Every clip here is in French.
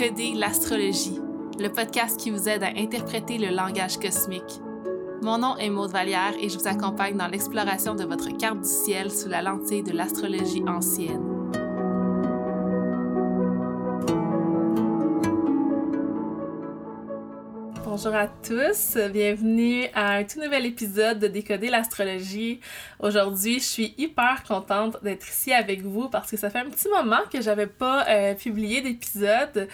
Décoder l'astrologie, le podcast qui vous aide à interpréter le langage cosmique. Mon nom est Maude Vallière et je vous accompagne dans l'exploration de votre carte du ciel sous la lentille de l'astrologie ancienne. Bonjour à tous, bienvenue à un tout nouvel épisode de Décoder l'astrologie. Aujourd'hui, je suis hyper contente d'être ici avec vous parce que ça fait un petit moment que j'avais pas euh, publié d'épisode.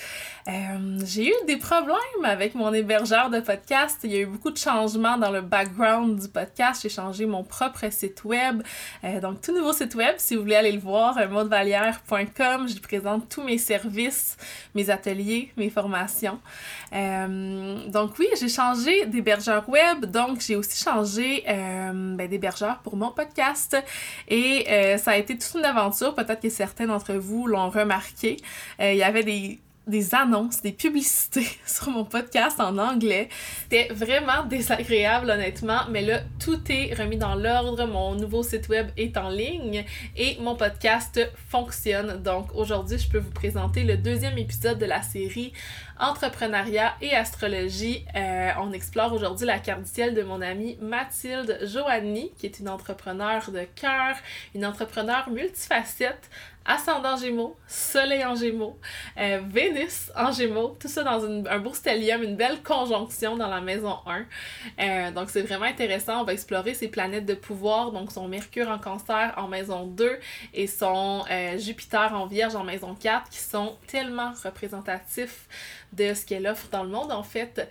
Euh, j'ai eu des problèmes avec mon hébergeur de podcast. Il y a eu beaucoup de changements dans le background du podcast. J'ai changé mon propre site web. Euh, donc, tout nouveau site web, si vous voulez aller le voir, modevalière.com. Je présente tous mes services, mes ateliers, mes formations. donc, oui, j'ai changé d'hébergeur web, donc j'ai aussi changé euh, ben, pour mon podcast. Et euh, ça a été toute une aventure, peut-être que certains d'entre vous l'ont remarqué. Euh, il y avait des des annonces, des publicités sur mon podcast en anglais. C'était vraiment désagréable, honnêtement, mais là, tout est remis dans l'ordre. Mon nouveau site web est en ligne et mon podcast fonctionne. Donc, aujourd'hui, je peux vous présenter le deuxième épisode de la série Entrepreneuriat et astrologie. Euh, on explore aujourd'hui la carte du ciel de mon amie Mathilde Joanny, qui est une entrepreneure de cœur, une entrepreneure multifacette ascendant Gémeaux, Soleil en Gémeaux, euh, Vénus en Gémeaux, tout ça dans un beau stellium, une belle conjonction dans la maison 1. Euh, donc c'est vraiment intéressant, on va explorer ces planètes de pouvoir, donc son Mercure en cancer en maison 2 et son euh, Jupiter en Vierge en maison 4 qui sont tellement représentatifs de ce qu'elle offre dans le monde, en fait.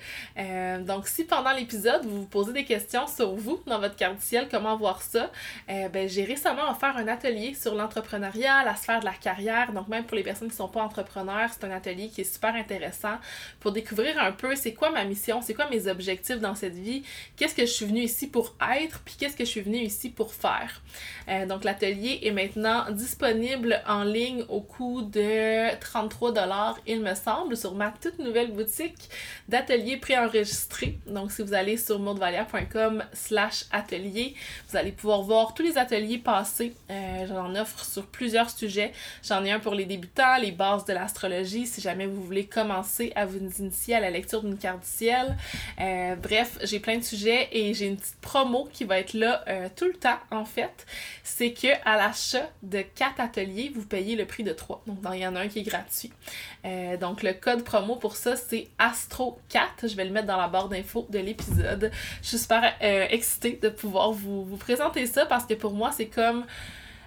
Donc, si pendant l'épisode, vous vous posez des questions sur vous, dans votre carte du ciel, comment voir ça, ben, j'ai récemment offert un atelier sur l'entrepreneuriat, la sphère de la carrière. Donc, même pour les personnes qui ne sont pas entrepreneurs, c'est un atelier qui est super intéressant pour découvrir un peu c'est quoi ma mission, c'est quoi mes objectifs dans cette vie, qu'est-ce que je suis venue ici pour être, puis qu'est-ce que je suis venue ici pour faire. Euh, donc, l'atelier est maintenant disponible en ligne au coût de 33 il me semble, sur ma toute nouvelle boutique d'ateliers préenregistrés. Donc, si vous allez sur maudevalière.com slash atelier, vous allez pouvoir voir tous les ateliers passés. Euh, J'en offre sur plusieurs sujets. J'en ai un pour les débutants, les bases de l'astrologie, si jamais vous voulez commencer à vous initier à la lecture d'une carte du ciel. Euh, bref, j'ai plein de sujets et j'ai une petite promo qui va être là euh, tout le temps, en fait. C'est que à l'achat de 4 ateliers, vous payez le prix de 3. Donc, il y en a un qui est gratuit. Euh, donc, le code promo pour ça, c'est Astro4. Je vais le mettre dans la barre d'infos de l'épisode. Je suis super excitée de pouvoir vous, vous présenter ça parce que pour moi, c'est comme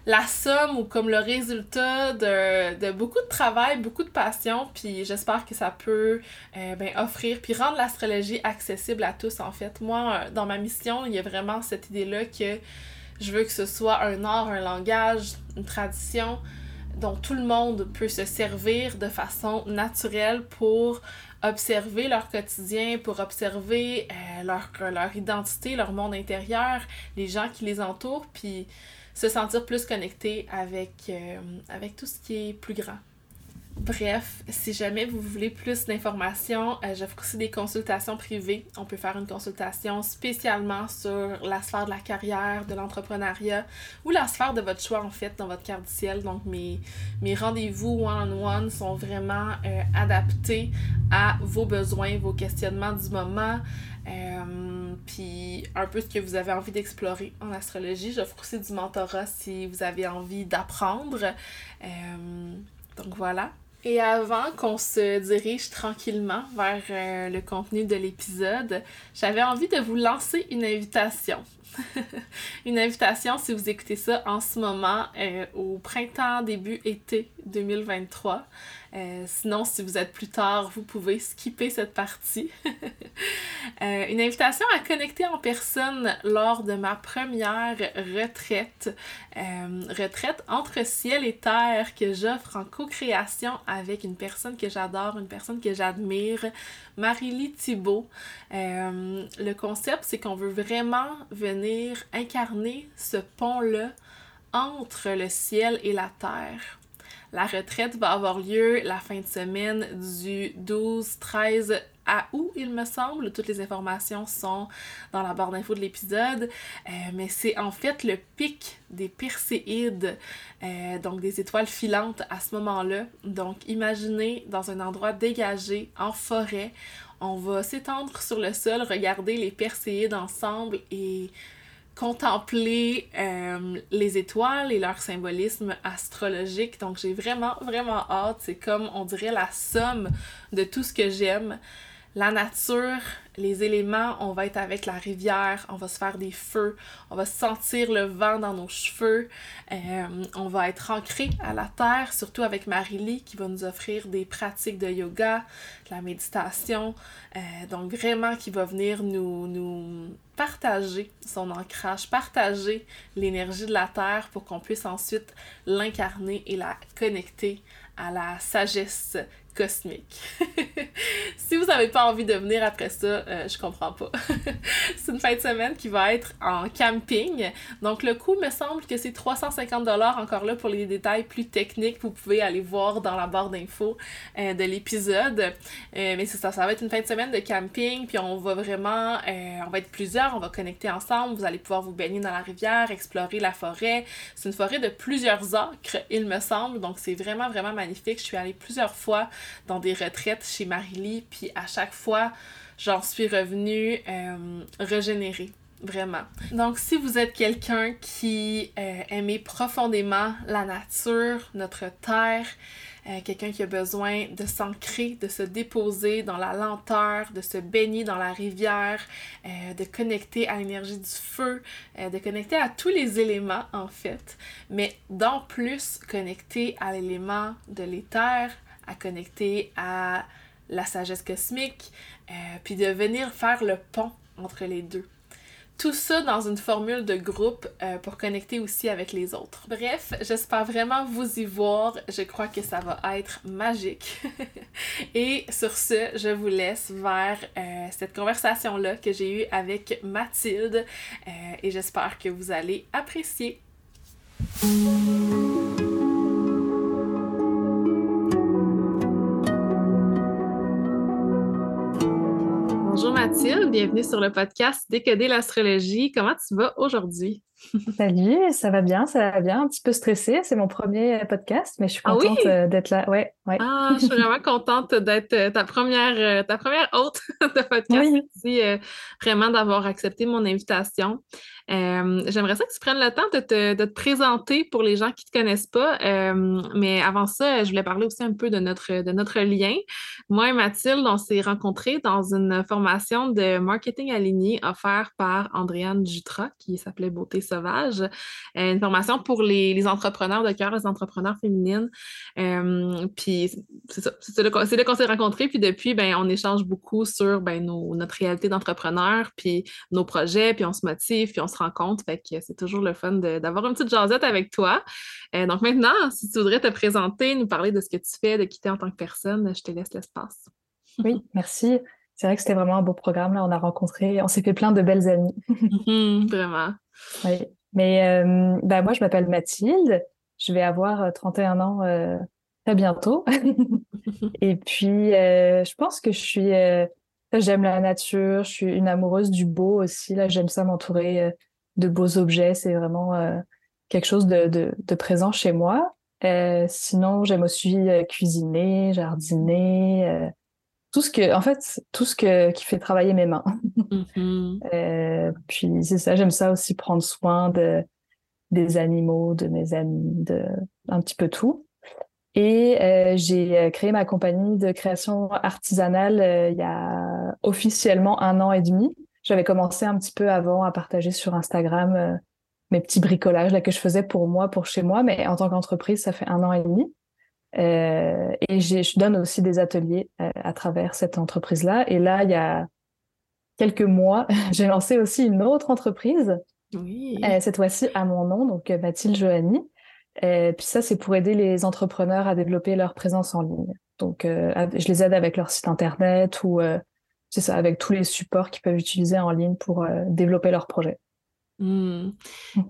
la somme ou comme le résultat de, de, beaucoup de travail, beaucoup de passion, puis j'espère que ça peut euh, ben, offrir, puis rendre l'astrologie accessible à tous en fait. Moi, dans ma mission, il y a vraiment cette idée-là que je veux que ce soit un art, un langage, une tradition, dont tout le monde peut se servir de façon naturelle pour observer leur quotidien, pour observer euh, leur, leur identité, leur monde intérieur, les gens qui les entourent, puis se sentir plus connecté avec, euh, avec tout ce qui est plus grand. Bref, si jamais vous voulez plus d'informations, euh, j'offre aussi des consultations privées. On peut faire une consultation spécialement sur la sphère de la carrière, de l'entrepreneuriat ou la sphère de votre choix en fait dans votre carte du ciel. Donc mes, mes rendez-vous one-on-one sont vraiment euh, adaptés à vos besoins, vos questionnements du moment. Euh, puis un peu ce que vous avez envie d'explorer en astrologie. J'offre aussi du mentorat si vous avez envie d'apprendre. donc voilà. Et avant qu'on se dirige tranquillement vers euh, le contenu de l'épisode, j'avais envie de vous lancer une invitation. Une invitation si vous écoutez ça en ce moment euh, au printemps, début été 2023. Euh, sinon, si vous êtes plus tard, vous pouvez skipper cette partie. Euh, une invitation à connecter en personne lors de ma première retraite. retraite entre ciel et terre que j'offre en co-création avec une personne que j'adore, une personne que j'admire, Marie-Lie Thibault. le concept, c'est qu'on veut vraiment venir incarner ce pont-là entre le ciel et la terre. La retraite va avoir lieu la fin de semaine du 12, 13 à où, il me semble. Toutes les informations sont dans la barre d'infos de l'épisode. Euh, mais c'est en fait le pic des Perséides, euh, donc des étoiles filantes à ce moment-là. Donc imaginez dans un endroit dégagé, en forêt, on va s'étendre sur le sol, regarder les Perséides ensemble et contempler euh, les étoiles et leur symbolisme astrologique. Donc j'ai vraiment, vraiment hâte. C'est comme, on dirait, la somme de tout ce que j'aime. La nature, les éléments, on va être avec la rivière, on va se faire des feux, on va sentir le vent dans nos cheveux, euh, on va être ancré à la terre, surtout avec Marie-Lee qui va nous offrir des pratiques de yoga, de la méditation, euh, donc vraiment qui va venir nous partager son ancrage, partager l'énergie de la terre pour qu'on puisse ensuite l'incarner et la connecter à la sagesse cosmique. si vous n'avez pas envie de venir après ça, euh, je comprends pas. c'est une fin de semaine qui va être en camping. Donc le coût me semble que c'est 350 dollars encore là pour les détails plus techniques. Vous pouvez aller voir dans la barre d'infos euh, de l'épisode. Euh, mais c'est ça, ça va être une fin de semaine de camping. Puis on va vraiment, on va être plusieurs, on va connecter ensemble. Vous allez pouvoir vous baigner dans la rivière, explorer la forêt. C'est une forêt de plusieurs acres, il me semble. Donc c'est vraiment, vraiment magnifique. Je suis allée plusieurs fois dans des retraites chez Marie-Lee, puis à chaque fois, j'en suis revenue euh, régénérée. Vraiment. Donc, si vous êtes quelqu'un qui euh, aimait profondément la nature, notre terre, euh, quelqu'un qui a besoin de s'ancrer, de se déposer dans la lenteur, de se baigner dans la rivière, de connecter à l'énergie du feu, de connecter à tous les éléments en fait, mais d'en plus connecter à l'élément de l'éther, à connecter à la sagesse cosmique, euh, puis de venir faire le pont entre les deux. Tout ça dans une formule de groupe euh, pour connecter aussi avec les autres. Bref, j'espère vraiment vous y voir. Je crois que ça va être magique. et sur ce, je vous laisse vers euh, cette conversation-là que j'ai eue avec Mathilde et j'espère que vous allez apprécier. Mathilde, bienvenue sur le podcast Décoder l'astrologie. Comment tu vas aujourd'hui? Salut, ça va bien, ça va bien. Un petit peu stressée, c'est mon premier podcast, mais je suis ah contente euh, d'être là. Ouais, ouais. Ah, je suis vraiment contente d'être euh, ta première, euh, ta première hôte de podcast. Merci vraiment d'avoir accepté mon invitation. Euh, j'aimerais ça que tu prennes le temps de te, présenter pour les gens qui ne te connaissent pas. Euh, mais avant ça, je voulais parler aussi un peu de notre, de notre lien. Moi et Mathilde, on s'est rencontrés dans une formation de marketing aligné offerte par Andréane Jutra, qui s'appelait Beauté Sauvage. Euh, une formation pour les, entrepreneurs de cœur, les entrepreneurs féminines. puis c'est ça, c'est là, qu'on s'est rencontrés. Puis depuis, ben, on échange beaucoup sur ben, notre réalité d'entrepreneur, puis nos projets, puis on se motive, puis on se rencontre. Fait que c'est toujours le fun d'avoir une petite jasette avec toi. Euh, donc maintenant, si tu voudrais te présenter, nous parler de ce que tu fais, de quitter en tant que personne, je te laisse l'espace. Oui, merci. C'est vrai que c'était vraiment un beau programme. Là, on a rencontré, on s'est fait plein de belles amies. Mhm, vraiment. Oui. Mais euh, ben, moi, je m'appelle Mathilde. Je vais avoir 31 euh, ans très bientôt. Et puis, je pense que je suis J'aime la nature, je suis une amoureuse du beau aussi. Là, j'aime ça m'entourer de beaux objets. C'est vraiment euh, quelque chose de, de, présent chez moi. Euh, sinon, j'aime aussi euh, cuisiner, jardiner, tout ce que, en fait, tout ce que, qui fait travailler mes mains. Mm-hmm. puis c'est ça, j'aime ça aussi prendre soin de, des animaux, de mes amis, de un petit peu tout. Et j'ai créé ma compagnie de création artisanale il y a officiellement un an et demi. J'avais commencé un petit peu avant à partager sur Instagram euh, mes petits bricolages là, que je faisais pour moi, pour chez moi, mais en tant qu'entreprise, ça fait un an et demi. Euh, et je donne aussi des ateliers euh, à travers cette entreprise-là. Et là, il y a quelques mois, j'ai lancé aussi une autre entreprise, oui. cette fois-ci à mon nom, donc Mathilde Johanny. puis ça, c'est pour aider les entrepreneurs à développer leur présence en ligne. Donc, je les aide avec leur site internet ou c'est ça, avec tous les supports qu'ils peuvent utiliser en ligne pour euh, développer leur projet. Hmm.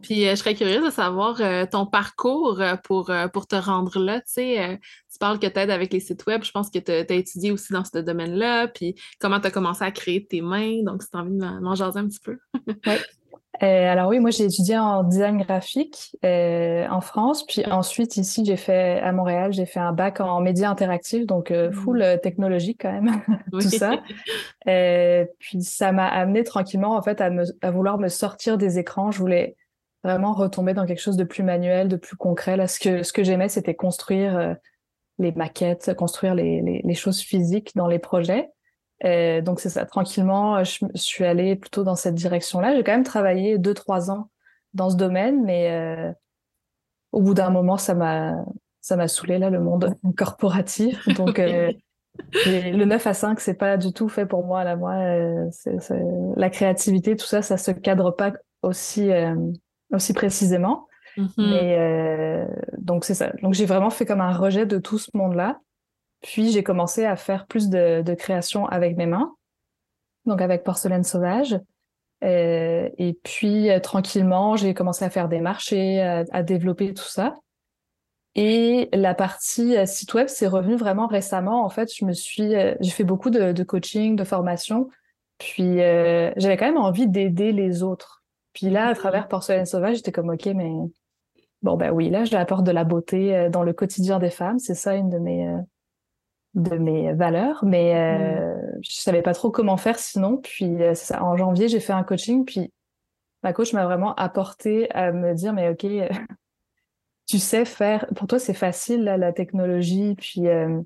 Puis je serais curieuse de savoir ton parcours pour, pour te rendre là. Tu sais, tu parles que tu aides avec les sites web. Je pense que tu as, étudié aussi dans ce domaine-là. Puis comment tu as commencé à créer tes mains. Donc, si tu as envie de m'en jaser un petit peu. oui. Euh, alors oui, moi j'ai étudié en design graphique euh, en France, puis ensuite ici j'ai fait à Montréal, j'ai fait un bac en médias interactifs, donc euh, full mmh. technologique quand même, tout ça. puis ça m'a amené tranquillement en fait à, me, à vouloir me sortir des écrans. Je voulais vraiment retomber dans quelque chose de plus manuel, de plus concret. Là, ce que ce que j'aimais, c'était construire les maquettes, construire les, les, les choses physiques dans les projets. Euh, donc c'est ça, tranquillement, je, suis allée plutôt dans cette direction-là. J'ai quand même travaillé deux, trois ans dans ce domaine, mais euh, au bout d'un moment, ça m'a ça m'a saoulé là le monde corporatif. Donc euh, le 9 à 5, c'est pas du tout fait pour moi. Là, moi, euh, la créativité, tout ça, ça se cadre pas aussi euh, aussi précisément. Mm-hmm. Mais donc c'est ça. Donc j'ai vraiment fait comme un rejet de tout ce monde-là. Puis j'ai commencé à faire plus de, de, création avec mes mains, donc avec porcelaine sauvage. Euh, et puis euh, tranquillement, j'ai commencé à faire des marchés, à, développer tout ça. Et la partie euh, site web, c'est revenu vraiment récemment. En fait, je me suis, j'ai fait beaucoup de, de, coaching, de formation. Puis j'avais quand même envie d'aider les autres. Puis là, à travers Porcelaine Sauvage, j'étais comme ok, mais bon ben oui, là, j'apporte de la beauté dans le quotidien des femmes. C'est ça une de mes de mes valeurs, mais euh, mm. je savais pas trop comment faire sinon. Puis euh, ça. En janvier, j'ai fait un coaching, puis ma coach m'a vraiment apporté à me dire mais ok, tu sais faire. Pour toi, c'est facile la technologie, puis euh,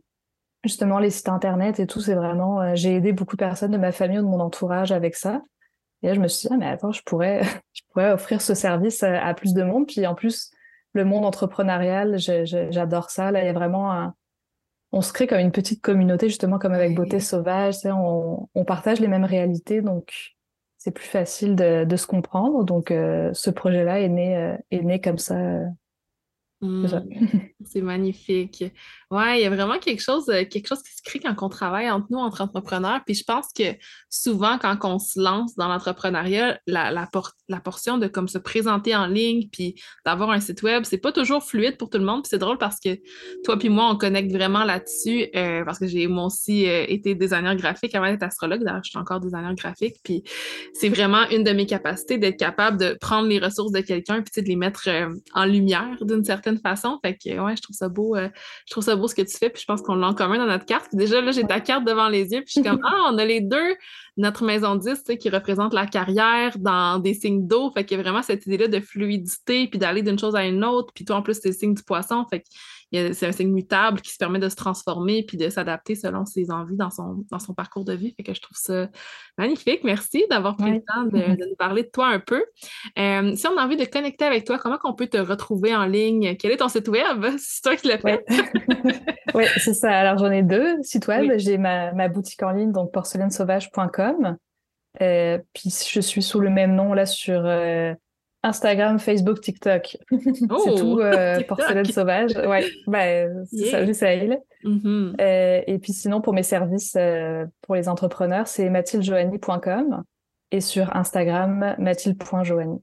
justement les sites internet et tout. C'est vraiment. Euh, j'ai aidé beaucoup de personnes de ma famille ou de mon entourage avec ça. Et là, je me suis dit ah, mais attends, je pourrais, je pourrais offrir ce service à, à, plus de monde. Puis en plus, le monde entrepreneurial, j'adore ça. Là, il y a vraiment un on se crée comme une petite communauté, justement comme avec Beauté Sauvage, on, on, partage les mêmes réalités, donc c'est plus facile de, de, se comprendre. Donc euh, ce projet-là est né, euh, est né comme ça euh, Mmh. C'est magnifique. Ouais, il y a vraiment quelque chose, euh, quelque chose qui se crée quand on travaille entre nous, entre entrepreneurs. Puis je pense que souvent, quand on se lance dans l'entrepreneuriat, la, la, la, portion de comme se présenter en ligne puis d'avoir un site web, c'est pas toujours fluide pour tout le monde. Puis c'est drôle parce que toi puis moi, on connecte vraiment là-dessus euh, parce que j'ai moi aussi euh, été designer graphique avant d'être astrologue. D'ailleurs, je suis encore designer graphique. Puis c'est vraiment une de mes capacités d'être capable de prendre les ressources de quelqu'un puis de les mettre en lumière d'une certaine façon. Fait que ouais, je trouve ça beau. Euh, je trouve ça beau ce que tu fais. Puis je pense qu'on l'a en commun dans notre carte. déjà, là, j'ai ta carte devant les yeux. Puis je suis comme Ah, on a les deux, notre maison 10, qui représente la carrière dans des signes d'eau. Fait qu'il y a vraiment cette idée-là de fluidité, puis d'aller d'une chose à une autre. Puis toi, en plus, c'est le signe du poisson. Fait que c'est un signe mutable qui se permet de se transformer puis de s'adapter selon ses envies dans son, dans son parcours de vie. Fait que je trouve ça magnifique. Merci d'avoir pris le temps de, nous parler de toi un peu. Euh, si on a envie de connecter avec toi, comment on peut te retrouver en ligne? Quel est ton site web? C'est toi qui l'as fait. Oui, c'est ça. Alors j'en ai deux sites web. J'ai ma, ma, boutique en ligne, donc porcelainesauvage.com. Euh, puis je suis sous le même nom là sur euh, Instagram, Facebook, TikTok. c'est oh, tout euh, porcelaine sauvage. Ouais, ben, c'est ça, j'essaye. Mm-hmm. euh, et puis sinon, pour mes services euh, pour les entrepreneurs, c'est mathildejoanny.com et sur Instagram, mathilde.joanny.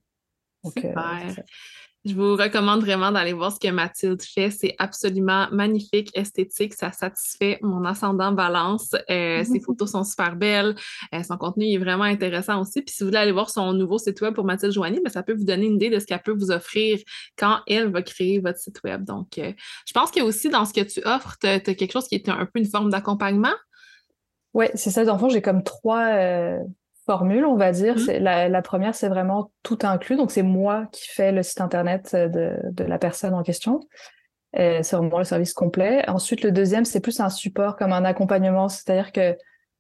Je vous recommande vraiment d'aller voir ce que Mathilde fait. C'est absolument magnifique, esthétique. Ça satisfait mon ascendant balance. Euh, ses photos sont super belles. Euh, son contenu est vraiment intéressant aussi. Puis si vous voulez aller voir son nouveau site web pour Mathilde Joigny, ben, ça peut vous donner une idée de ce qu'elle peut vous offrir quand elle va créer votre site web. Donc, euh, je pense que aussi dans ce que tu offres, tu as, quelque chose qui est un, peu une forme d'accompagnement. Oui, c'est ça. Dans le fond, j'ai comme trois formule, on va dire. Mmh. La, première, c'est vraiment tout inclus. Donc, c'est moi qui fais le site Internet de, la personne en question. C'est vraiment le service complet. Ensuite, le deuxième, c'est plus un support comme un accompagnement. C'est-à-dire que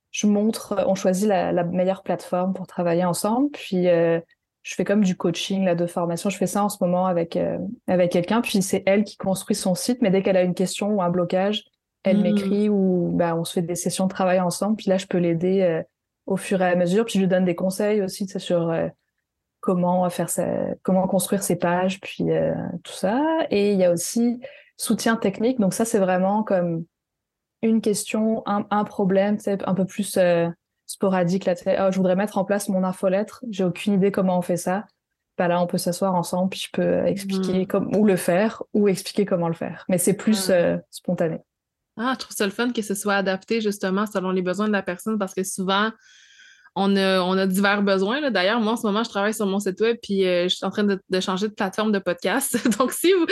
je montre, on choisit la, meilleure plateforme pour travailler ensemble. Puis, euh, je fais comme du coaching, là, de formation. Je fais ça en ce moment avec, euh, avec quelqu'un. Puis, c'est elle qui construit son site. Mais dès qu'elle a une question ou un blocage, elle mmh. m'écrit ou bah, on se fait des sessions de travail ensemble. Puis là, je peux l'aider euh, au fur et à mesure. Puis je lui donne des conseils aussi sur euh, comment faire sa, comment construire ses pages, puis euh, tout ça. Et il y a aussi soutien technique. Donc ça, c'est vraiment comme une question, un, un problème, c'est un peu plus euh, sporadique. Là, oh, je voudrais mettre en place mon infolettre. J'ai aucune idée comment on fait ça. bah là, on peut s'asseoir ensemble, puis je peux expliquer comme, ou le faire, ou expliquer comment le faire. Mais c'est plus euh, spontané. Ah, je trouve ça le fun que ce soit adapté justement selon les besoins de la personne parce que souvent, on a, divers besoins. D'ailleurs, moi, en ce moment, je travaille sur mon site web puis euh, je suis en train de, changer de plateforme de podcast. Donc, si vous.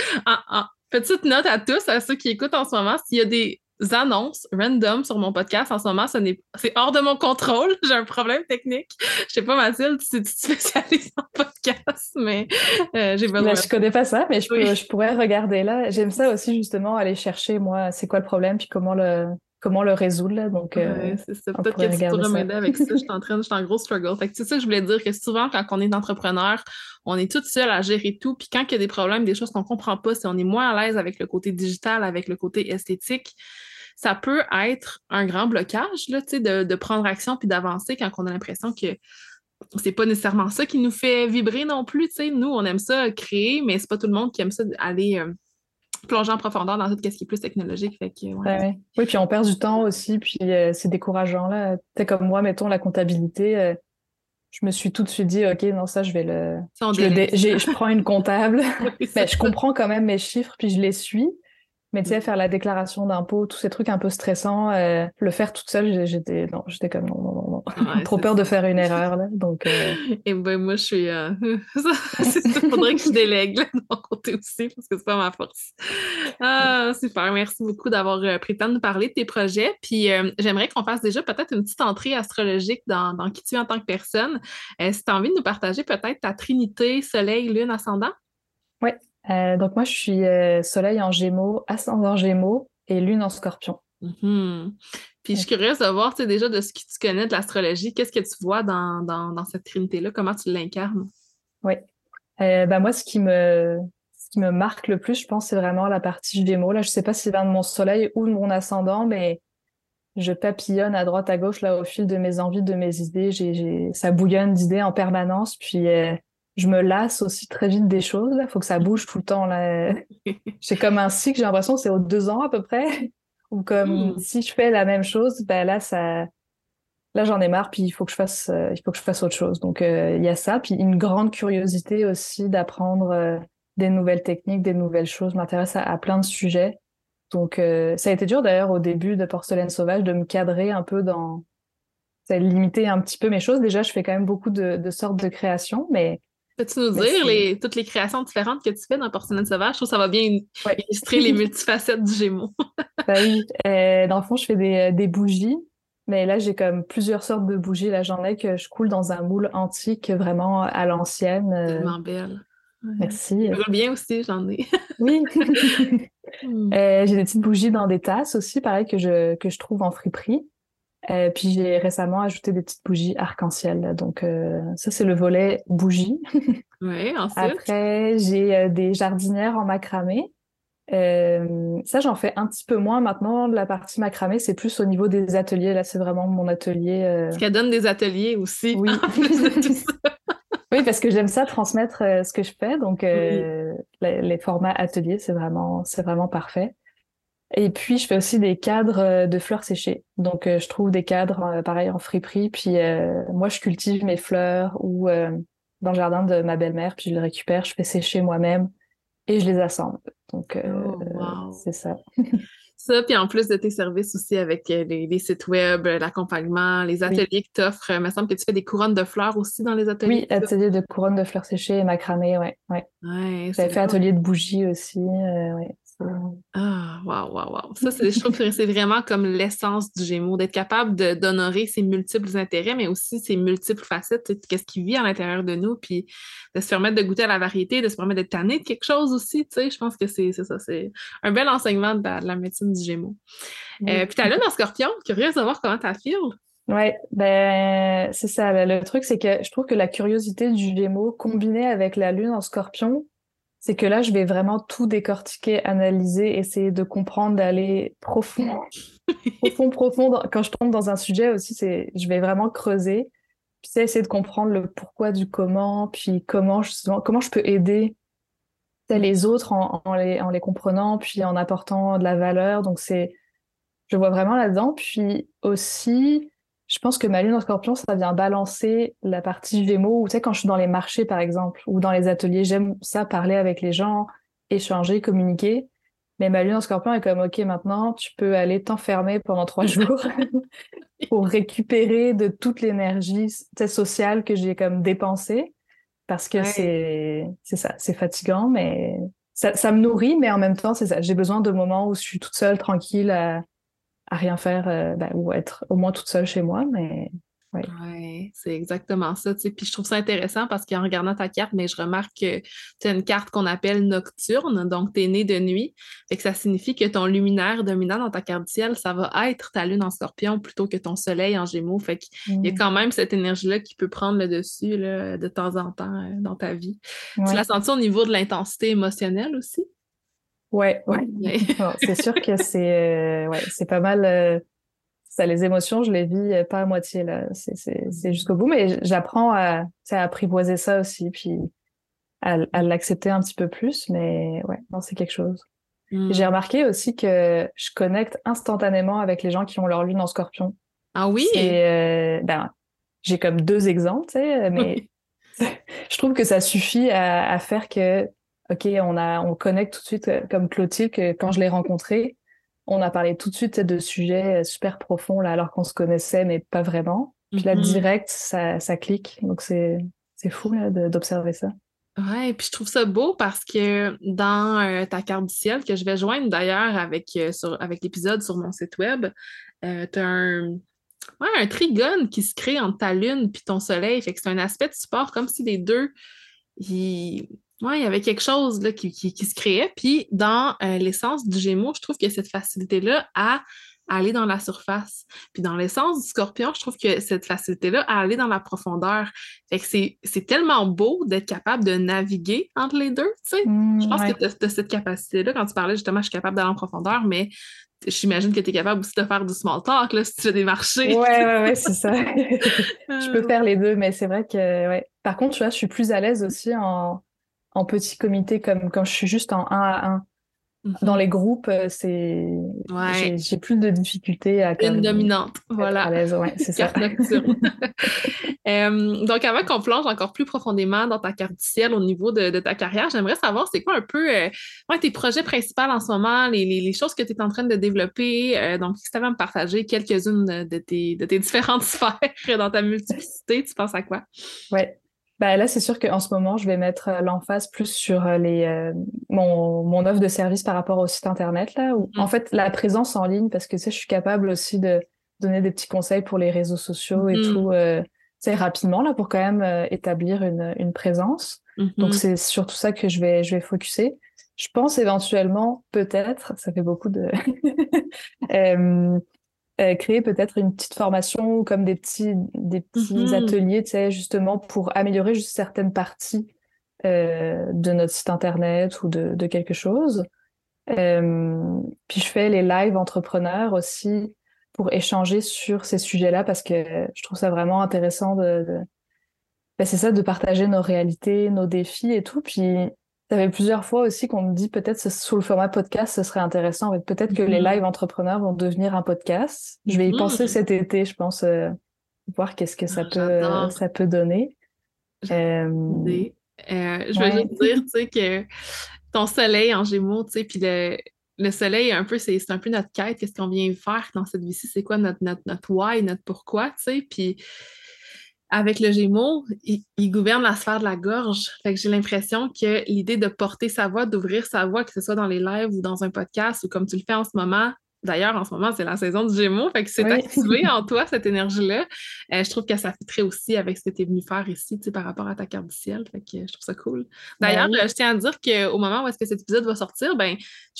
petite note à tous, à ceux qui écoutent en ce moment, s'il y a des annonces random sur mon podcast en ce moment, ce n'est c'est hors de mon contrôle. J'ai un problème technique. Je sais pas, Mathilde, si tu te spécialises en podcast, mais euh, j'ai besoin. Là, je connais pas ça, mais je, Oui. je pourrais regarder là. J'aime ça aussi, justement, aller chercher, moi, c'est quoi le problème, puis comment le, comment le résoudre, là. Donc, euh, c'est ça. Peut-être que tu ça. m'aider avec ça. Je suis en train, je suis en gros struggle. Fait que c'est ça que je voulais dire, que souvent, quand on est entrepreneur, on est toute seule à gérer tout. Puis quand il y a des problèmes, des choses qu'on comprend pas, si on est moins à l'aise avec le côté digital, avec le côté esthétique, ça peut être un grand blocage, là, de, de prendre action puis d'avancer quand on a l'impression que c'est pas nécessairement ça qui nous fait vibrer non plus, tu sais. Nous, on aime ça créer, mais c'est pas tout le monde qui aime ça aller euh, plonger en profondeur dans tout ce qui est plus technologique. Fait que, ouais. Oui, puis on perd du temps aussi, puis euh, c'est décourageant là. Comme moi, mettons la comptabilité, euh, je me suis tout de suite dit, ok, non, ça, je vais le, je, le dé- je prends une comptable. C'est je comprends quand même mes chiffres, puis je les suis. Mais tu sais, Mm. faire la déclaration d'impôt, tous ces trucs un peu stressants, euh, le faire toute seule, j'étais, non, j'étais comme non, non, non, non. Ouais, Trop peur de faire une erreur là. Donc, euh, Et ben moi, je suis. Euh... ça, faudrait que je délègue là, de mon côté aussi, parce que c'est pas ma force. Ah, super. Merci beaucoup d'avoir euh, pris le temps de nous parler de tes projets. Puis j'aimerais qu'on fasse déjà peut-être une petite entrée astrologique dans, dans qui tu es en tant que personne. Si tu as envie de nous partager peut-être ta trinité, soleil, lune, ascendant? Euh, donc moi, je suis euh, Soleil en Gémeaux, ascendant Gémeaux et Lune en Scorpion. Mhm. Puis je suis curieuse de voir, tu sais, déjà de ce que tu connais de l'astrologie, qu'est-ce que tu vois dans, dans, dans cette trinité-là? Comment tu l'incarnes? Euh, bah moi, ce qui me, ce qui me marque le plus, je pense, c'est vraiment la partie Gémeaux. Là, je sais pas si c'est vient de mon Soleil ou de mon ascendant, mais je papillonne à droite à gauche là au fil de mes envies, de mes idées. J'ai, ça bouillonne d'idées en permanence. Puis je me lasse aussi très vite des choses. Là, faut que ça bouge tout le temps. J'ai comme un cycle. J'ai l'impression que c'est aux deux ans à peu près. Ou comme Mm. si je fais la même chose, ben là ça, là j'en ai marre. Puis il faut que je fasse, euh, il faut que je fasse autre chose. Donc euh, il y a ça. Puis une grande curiosité aussi d'apprendre euh, des nouvelles techniques, des nouvelles choses. Je m'intéresse à, à plein de sujets. Donc, ça a été dur d'ailleurs au début de Porcelaine Sauvage de me cadrer un peu dans. Ça a limité un petit peu mes choses. Déjà, je fais quand même beaucoup de, de sortes de créations, mais Peux-tu nous Mais dire les, toutes les créations différentes que tu fais dans Porcelaine Sauvage? Je trouve que ça va bien Ouais. illustrer les multifacettes du Gémeaux. bah oui. Euh, dans le fond, je fais des, des bougies, mais là, j'ai comme plusieurs sortes de bougies. Là, j'en ai que je coule dans un moule antique, vraiment à l'ancienne. Euh, Tellement belle. Ouais. merci. Ça va bien aussi, j'en ai. Oui. Hmm. Euh, j'ai des petites bougies dans des tasses aussi, pareil, que je, que je trouve en friperie. Euh, puis j'ai récemment ajouté des petites bougies arc-en-ciel. Donc euh, ça, c'est le volet bougie. Oui, ensuite? Après, j'ai euh, des jardinières en macramé. Euh, ça, j'en fais un petit peu moins maintenant. La partie macramé, c'est plus au niveau des ateliers. Là, c'est vraiment mon atelier. euh, Parce qu'elle donne des ateliers aussi. Oui. Oui, parce que j'aime ça transmettre ce que je fais. Donc, euh, les, les formats ateliers, c'est vraiment, c'est vraiment parfait. Et puis, je fais aussi des cadres euh, de fleurs séchées. Donc, euh, je trouve des cadres, euh, pareil, en friperie. Puis, euh, moi, je cultive mes fleurs ou euh, dans le jardin de ma belle-mère. Puis, je les récupère, je fais sécher moi-même et je les assemble. Donc, euh, Oh, wow. c'est ça. Ça, puis en plus de tes services aussi avec les, les sites web, l'accompagnement, les ateliers que tu offres, il me semble que tu fais des couronnes de fleurs aussi dans les ateliers. Oui, atelier de couronne de fleurs séchées et macramé, ouais, ouais. Ouais, J'avais fait atelier de bougies aussi, euh, ouais. Ah, waouh, waouh, waouh. Ça, c'est, je trouve que c'est vraiment comme l'essence du Gémeaux, d'être capable de, d'honorer ses multiples intérêts, mais aussi ses multiples facettes, tu qu'est-ce qui vit à l'intérieur de nous, puis de se permettre de goûter à la variété, de se permettre d'être tanné de quelque chose aussi, tu sais. Je pense que c'est, c'est ça, c'est un bel enseignement de la, de la médecine du Gémeaux. Euh, puis t'as là dans Scorpion, curieuse de voir comment t'as feel. Ouais, ben c'est ça. Le, le truc, c'est que je trouve que la curiosité du Gémeaux combinée avec la Lune en Scorpion, c'est que là, je vais vraiment tout décortiquer, analyser, essayer de comprendre, d'aller profond, profond, profond. dans- Quand je tombe dans un sujet aussi, c'est, je vais vraiment creuser, puis c'est essayer de comprendre le pourquoi du comment, puis comment justement, comment je peux aider les autres en, en les, en les comprenant, puis en apportant de la valeur. Donc c'est, je vois vraiment là-dedans. Puis aussi, je pense que ma lune en scorpion, ça vient balancer la partie Gémeaux. Tu sais, quand je suis dans les marchés, par exemple, ou dans les ateliers, j'aime ça, parler avec les gens, échanger, communiquer. Mais ma lune en scorpion est comme, OK, maintenant, tu peux aller t'enfermer pendant trois jours pour récupérer de toute l'énergie sociale que j'ai comme dépensée. Parce que c'est c'est ça, c'est fatigant, mais ça, ça, me nourrit, mais en même temps, c'est ça. J'ai besoin de moments où je suis toute seule, tranquille, à, à rien faire euh, ben, ou être au moins toute seule chez moi, mais oui, ouais, c'est exactement ça. Tu sais. Puis je trouve ça intéressant parce qu'en regardant ta carte, mais je remarque que tu as une carte qu'on appelle nocturne, donc tu es né de nuit. et que ça signifie que ton luminaire dominant dans ta carte du ciel, ça va être ta lune en scorpion plutôt que ton soleil en gémeaux. Fait qu'il y a mm. quand même cette énergie-là qui peut prendre le dessus là, de temps en temps euh, dans ta vie. Tu l'as senti au niveau de l'intensité émotionnelle aussi? Ouais, ouais. c'est sûr que c'est euh, ouais, c'est pas mal. Euh, ça, les émotions, je les vis euh, pas à moitié là. C'est jusqu'au bout, mais j'apprends à, à apprivoiser ça aussi, puis à, à l'accepter un petit peu plus. Mais ouais, non, c'est quelque chose. Mmh. J'ai remarqué aussi que je connecte instantanément avec les gens qui ont leur lune en Scorpion. Ah oui? Et ben, j'ai comme deux exemples, tu sais, mais je trouve que ça suffit à, à faire que OK, on, a, on connecte tout de suite, euh, comme Clotilde, que quand je l'ai rencontrée, on a parlé tout de suite de sujets euh, super profonds, là, alors qu'on se connaissait, mais pas vraiment. Puis là, mm-hmm. direct, ça, ça clique. Donc, c'est, fou d'observer ça. Ouais, puis je trouve ça beau parce que dans euh, ta carte du ciel, que je vais joindre d'ailleurs avec, sur, avec l'épisode sur mon site web, tu as un, ouais, un trigone qui se crée entre ta lune puis ton soleil. Fait que c'est un aspect de support comme si les deux, ils, oui, il y avait quelque chose là, qui, se créait. Puis dans euh, l'essence du Gémeaux, je trouve que cette facilité-là à aller dans la surface. Puis dans l'essence du Scorpion, je trouve que cette facilité-là à aller dans la profondeur. Fait que c'est tellement beau d'être capable de naviguer entre les deux, tu sais. Mmh, je pense que tu as, cette capacité-là. Quand tu parlais justement, je suis capable d'aller en profondeur, mais j'imagine que tu es capable aussi de faire du small talk là, si tu fais des marchés. Oui, ouais, ouais, c'est ça. je peux faire les deux, mais c'est vrai que, ouais. Par contre, tu vois, je suis plus à l'aise aussi en en petit comité comme quand je suis juste en 1 à 1. Dans mhm. les groupes, euh, c'est j'ai plus de difficultés à une dominante, voilà. À l'aise, ouais, c'est ça. euh, donc avant qu'on plonge encore plus profondément dans ta carte du ciel au niveau de, ta carrière, j'aimerais savoir c'est quoi un peu euh, tes projets principaux en ce moment, les, les, choses que tu es en train de développer. Euh, donc si tu avais à me partager quelques-unes de tes, de tes différentes sphères dans ta multiplicité, tu penses à quoi? Ouais. Bah là, c'est sûr qu'en ce moment, je vais mettre euh, l'emphase plus sur euh, les, euh, mon, mon offre de service par rapport au site internet là. Où, En mm. fait, la présence en ligne, parce que tu sais, je suis capable aussi de donner des petits conseils pour les réseaux sociaux et mm. tout, euh, rapidement là pour quand même établir une, une présence. Donc mm-hmm. c'est surtout ça que je vais je vais focuser. Je pense éventuellement, peut-être, ça fait beaucoup de, Euh, créer peut-être une petite formation comme des petits, des petits mm-hmm. ateliers, tu sais, justement pour améliorer juste certaines parties euh, de notre site internet ou de, de quelque chose. Euh, puis je fais les lives entrepreneurs aussi pour échanger sur ces sujets-là parce que je trouve ça vraiment intéressant de, de... Ben, c'est ça, de partager nos réalités, nos défis et tout. Puis ça fait plusieurs fois aussi qu'on me dit peut-être sous le format podcast, ce serait intéressant. Peut-être que les mhm. lives entrepreneurs vont devenir un podcast. Je vais y penser mhm. cet été, je pense, euh, voir qu'est-ce que ça ah, peut, ça peut donner. Euh, euh, je veux juste dire, tu sais, que ton soleil en gémeaux, tu sais, puis le, le soleil, un peu, c'est un peu notre quête, qu'est-ce qu'on vient faire dans cette vie-ci, c'est quoi notre, notre, notre why, notre pourquoi, tu sais, puis avec le Gémeaux, il, gouverne la sphère de la gorge. Fait que j'ai l'impression que l'idée de porter sa voix, d'ouvrir sa voix, que ce soit dans les lives ou dans un podcast ou comme tu le fais en ce moment, D'ailleurs, en ce moment, c'est la saison du Gémeaux, fait que c'est activé en toi, cette énergie-là. Euh, je trouve que ça très aussi avec ce que tu es venu faire ici, par rapport à ta carte du ciel. Fait que je trouve ça cool. D'ailleurs, ben je tiens à dire qu'au moment où est-ce que cet épisode va sortir, ben,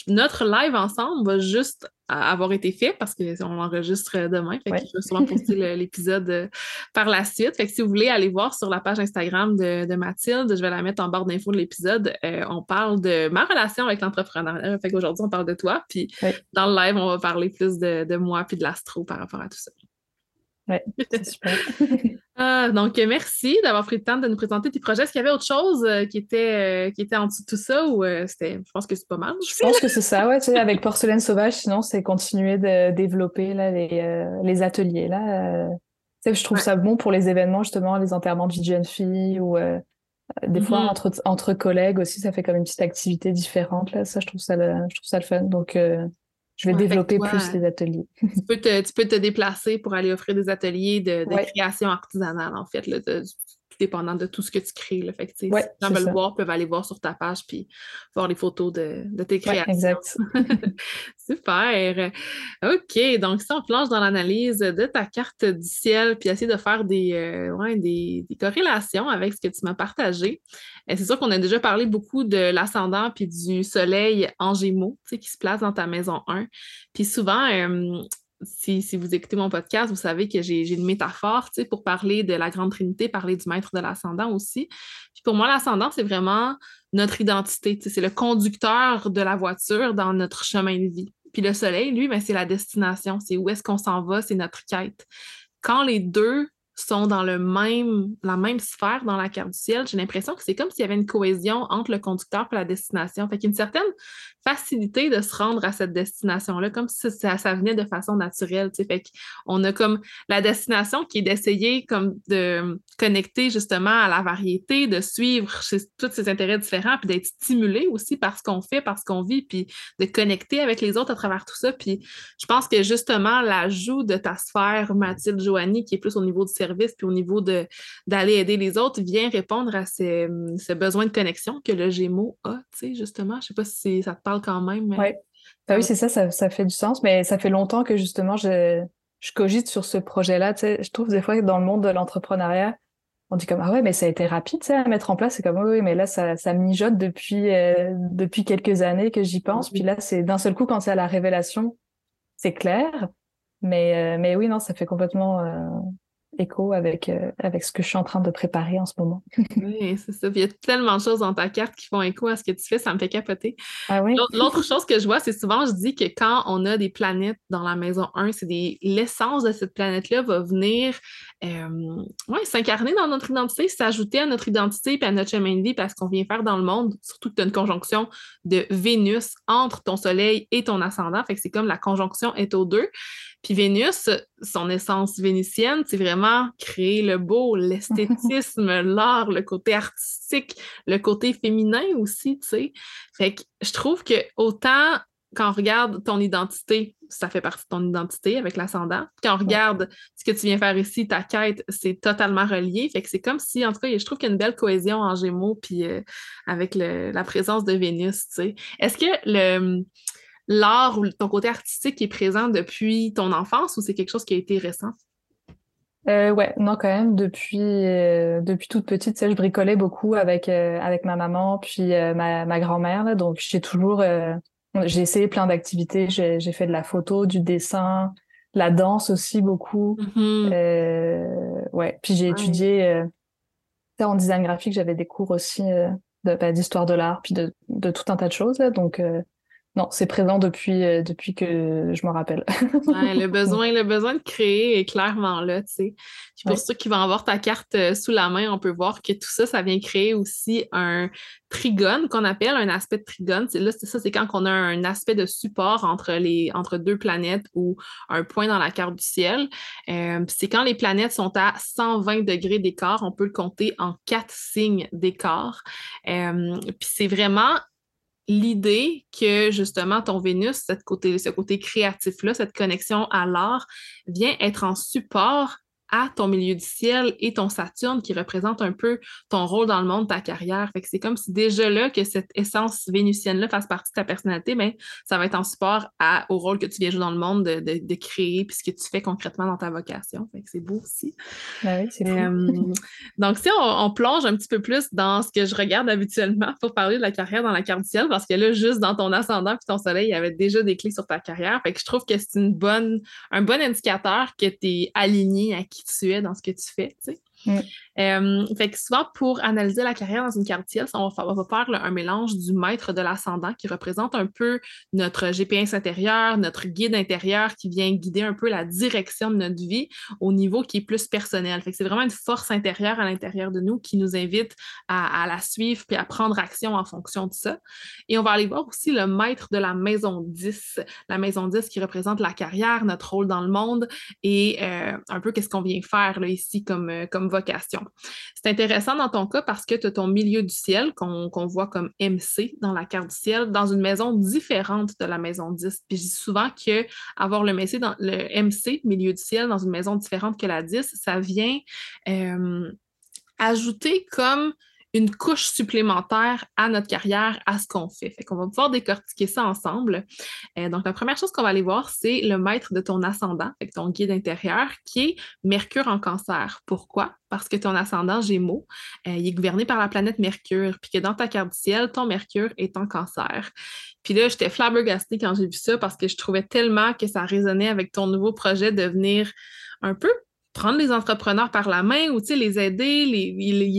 notre live ensemble va juste avoir été fait parce qu'on l'enregistre demain. Fait que je vais sûrement poster l'épisode euh, par la suite. Fait que si vous voulez aller voir sur la page Instagram de, Mathilde, je vais la mettre en barre d'infos de l'épisode. Euh, on parle de ma relation avec l'entrepreneur. Fait qu'aujourd'hui, on parle de toi. Puis dans le live, on va parler plus de, de moi puis de l'astro par rapport à tout ça. C'est super. Ah, donc, merci d'avoir pris le temps de nous présenter tes projets. Est-ce qu'il y avait autre chose euh, qui, était, euh, qui était en dessous de tout ça ou euh, c'était, je pense que c'est pas mal? Je pense que c'est ça, ouais. Tu sais, avec Porcelaine Sauvage, sinon, c'est continuer de développer là, les, les ateliers. Là, je trouve ça bon pour les événements, justement, les enterrements de vie de jeune fille ou des fois mm-hmm. entre, entre collègues aussi, ça fait comme une petite activité différente. Là. Ça, je trouve ça le, je trouve ça le fun. Donc, je vais développer plus les ateliers. tu, peux te, tu peux te déplacer pour aller offrir des ateliers de, création artisanale, en fait, là, dépendant de tout ce que tu crées. Là. Fait que, si les gens veulent voir, peuvent aller voir sur ta page puis voir les photos de, de tes créations. exact. Super. OK. Donc, si on plonge dans l'analyse de ta carte du ciel puis essayer de faire des, euh, des, corrélations avec ce que tu m'as partagé, euh, c'est sûr qu'on a déjà parlé beaucoup de l'ascendant puis du soleil en gémeaux qui se place dans ta maison 1. Puis souvent, euh, si, vous écoutez mon podcast, vous savez que j'ai une métaphore pour parler de la Grande Trinité, parler du maître de l'ascendant aussi. Puis pour moi, l'ascendant, c'est vraiment notre identité. C'est le conducteur de la voiture dans notre chemin de vie. Puis le soleil, lui, ben, c'est la destination. C'est où est-ce qu'on s'en va, c'est notre quête. Quand les deux sont dans le même, la même sphère dans la carte du ciel, j'ai l'impression que c'est comme s'il y avait une cohésion entre le conducteur et la destination. Fait qu'il y a une certaine facilité de se rendre à cette destination-là, comme si ça, venait de façon naturelle. Fait qu'on a comme la destination qui est d'essayer comme de connecter justement à la variété, de suivre tous ces intérêts différents, puis d'être stimulé aussi par ce qu'on fait, par ce qu'on vit, puis de connecter avec les autres à travers tout ça. Puis je pense que justement, l'ajout de ta sphère, Mathilde Joanie, qui est plus au niveau du service, puis au niveau d'aller aider les autres, vient répondre à ce besoin de connexion que le Gémeaux a, tu sais, justement. Je sais pas si ça te parle quand même. Ouais. Bah oui, c'est ça, ça, fait du sens, mais ça fait longtemps que justement je, je cogite sur ce projet-là. Tu sais, je trouve des fois que dans le monde de l'entrepreneuriat, on dit comme ah ouais mais ça a été rapide ça à mettre en place c'est comme oui mais là ça, ça mijote depuis euh, depuis quelques années que j'y pense puis là c'est d'un seul coup quand c'est à la révélation c'est clair mais euh, mais oui non ça fait complètement euh, écho avec, euh, avec ce que je suis en train de préparer en ce moment. oui, c'est ça. il y a tellement de choses dans ta carte qui font écho à ce que tu fais, ça me fait capoter. Ah oui? L'autre chose que je vois, c'est souvent, je dis que quand on a des planètes dans la maison 1, c'est l'essence de cette planète-là va venir euh, s'incarner dans notre identité, s'ajouter à notre identité et à notre chemin de vie parce qu'on vient faire dans le monde, surtout que tu as une conjonction de Vénus entre ton soleil et ton ascendant. Fait que c'est comme la conjonction est aux deux. Puis Vénus, son essence vénitienne, c'est vraiment créer le beau, l'esthétisme, l'art, le côté artistique, le côté féminin aussi, tu sais. Fait que je trouve que autant quand on regarde ton identité, ça fait partie de ton identité avec l'ascendant. Quand on regarde ce que tu viens faire ici, ta quête, c'est totalement relié. Fait que c'est comme si, en tout cas, je trouve qu'il y a une belle cohésion en Gémeaux, puis euh, avec la présence de Vénus, tu sais. Est-ce que le l'art ou ton côté artistique est présent depuis ton enfance ou c'est quelque chose qui a été récent? Euh, ouais, non, quand même, depuis, euh, depuis toute petite, je bricolais beaucoup avec, euh, avec ma maman, puis ma, ma grand-mère. Donc, j'ai toujours, j'ai essayé plein d'activités. J'ai, fait de la photo, du dessin, la danse aussi beaucoup. Mm-hmm. ouais, puis j'ai étudié en design graphique, j'avais des cours aussi de, bah, d'histoire de l'art, puis de, de tout un tas de choses. Donc, non, c'est présent depuis, euh, depuis que je me rappelle. le, besoin, le besoin de créer est clairement là, tu sais. Puis pour ceux qui vont avoir ta carte euh, sous la main, on peut voir que tout ça, ça vient créer aussi un trigone qu'on appelle un aspect de trigone. Là, c'est ça, c'est quand on a un aspect de support entre, les, entre deux planètes ou un point dans la carte du ciel. Euh, c'est quand les planètes sont à 120 degrés d'écart, on peut le compter en quatre signes d'écart. puis c'est vraiment l'idée que justement ton Vénus, cette côté, ce côté créatif-là, cette connexion à l'art, vient être en support à ton milieu du ciel et ton Saturne qui représente un peu ton rôle dans le monde, ta carrière. Fait que c'est comme si déjà là, que cette essence vénusienne-là fasse partie de ta personnalité, mais ça va être en support à, au rôle que tu viens jouer dans le monde de, de, créer puis ce que tu fais concrètement dans ta vocation. Fait que c'est beau aussi. Ben oui, c'est euh, Donc, si on, plonge un petit peu plus dans ce que je regarde habituellement pour parler de la carrière dans la carte du ciel, parce que là, juste dans ton ascendant puis ton soleil, il y avait déjà des clés sur ta carrière. Fait que je trouve que c'est une bonne, un bon indicateur que tu es aligné à qui tu es dans ce que tu fais. Tu sais. Euh, fait que souvent, pour analyser la carrière dans une carte ciel, on va, faire, un mélange du maître de l'ascendant qui représente un peu notre GPS intérieur, notre guide intérieur qui vient guider un peu la direction de notre vie au niveau qui est plus personnel. Fait que c'est vraiment une force intérieure à l'intérieur de nous qui nous invite à, la suivre puis à prendre action en fonction de ça. Et on va aller voir aussi le maître de la maison 10, la maison 10 qui représente la carrière, notre rôle dans le monde et euh, un peu qu'est-ce qu'on vient faire là, ici comme, euh, comme C'est intéressant dans ton cas parce que tu as ton milieu du ciel qu'on voit comme MC dans la carte du ciel, dans une maison différente de la maison 10. Puis je dis souvent que avoir le MC, dans, le MC, milieu du ciel, dans une maison différente que la 10, ça vient euh, ajouter comme une couche supplémentaire à notre carrière, à ce qu'on fait. Fait qu'on va pouvoir décortiquer ça ensemble. Euh, donc, la première chose qu'on va aller voir, c'est le maître de ton ascendant, avec ton guide intérieur, qui est Mercure en cancer. Pourquoi? Parce que ton ascendant Gémeaux, euh, il est gouverné par la planète Mercure, puis que dans ta carte du ciel, ton Mercure est en cancer. Puis là, j'étais flabbergastée quand j'ai vu ça parce que je trouvais tellement que ça résonnait avec ton nouveau projet de venir un peu prendre les entrepreneurs par la main ou les aider,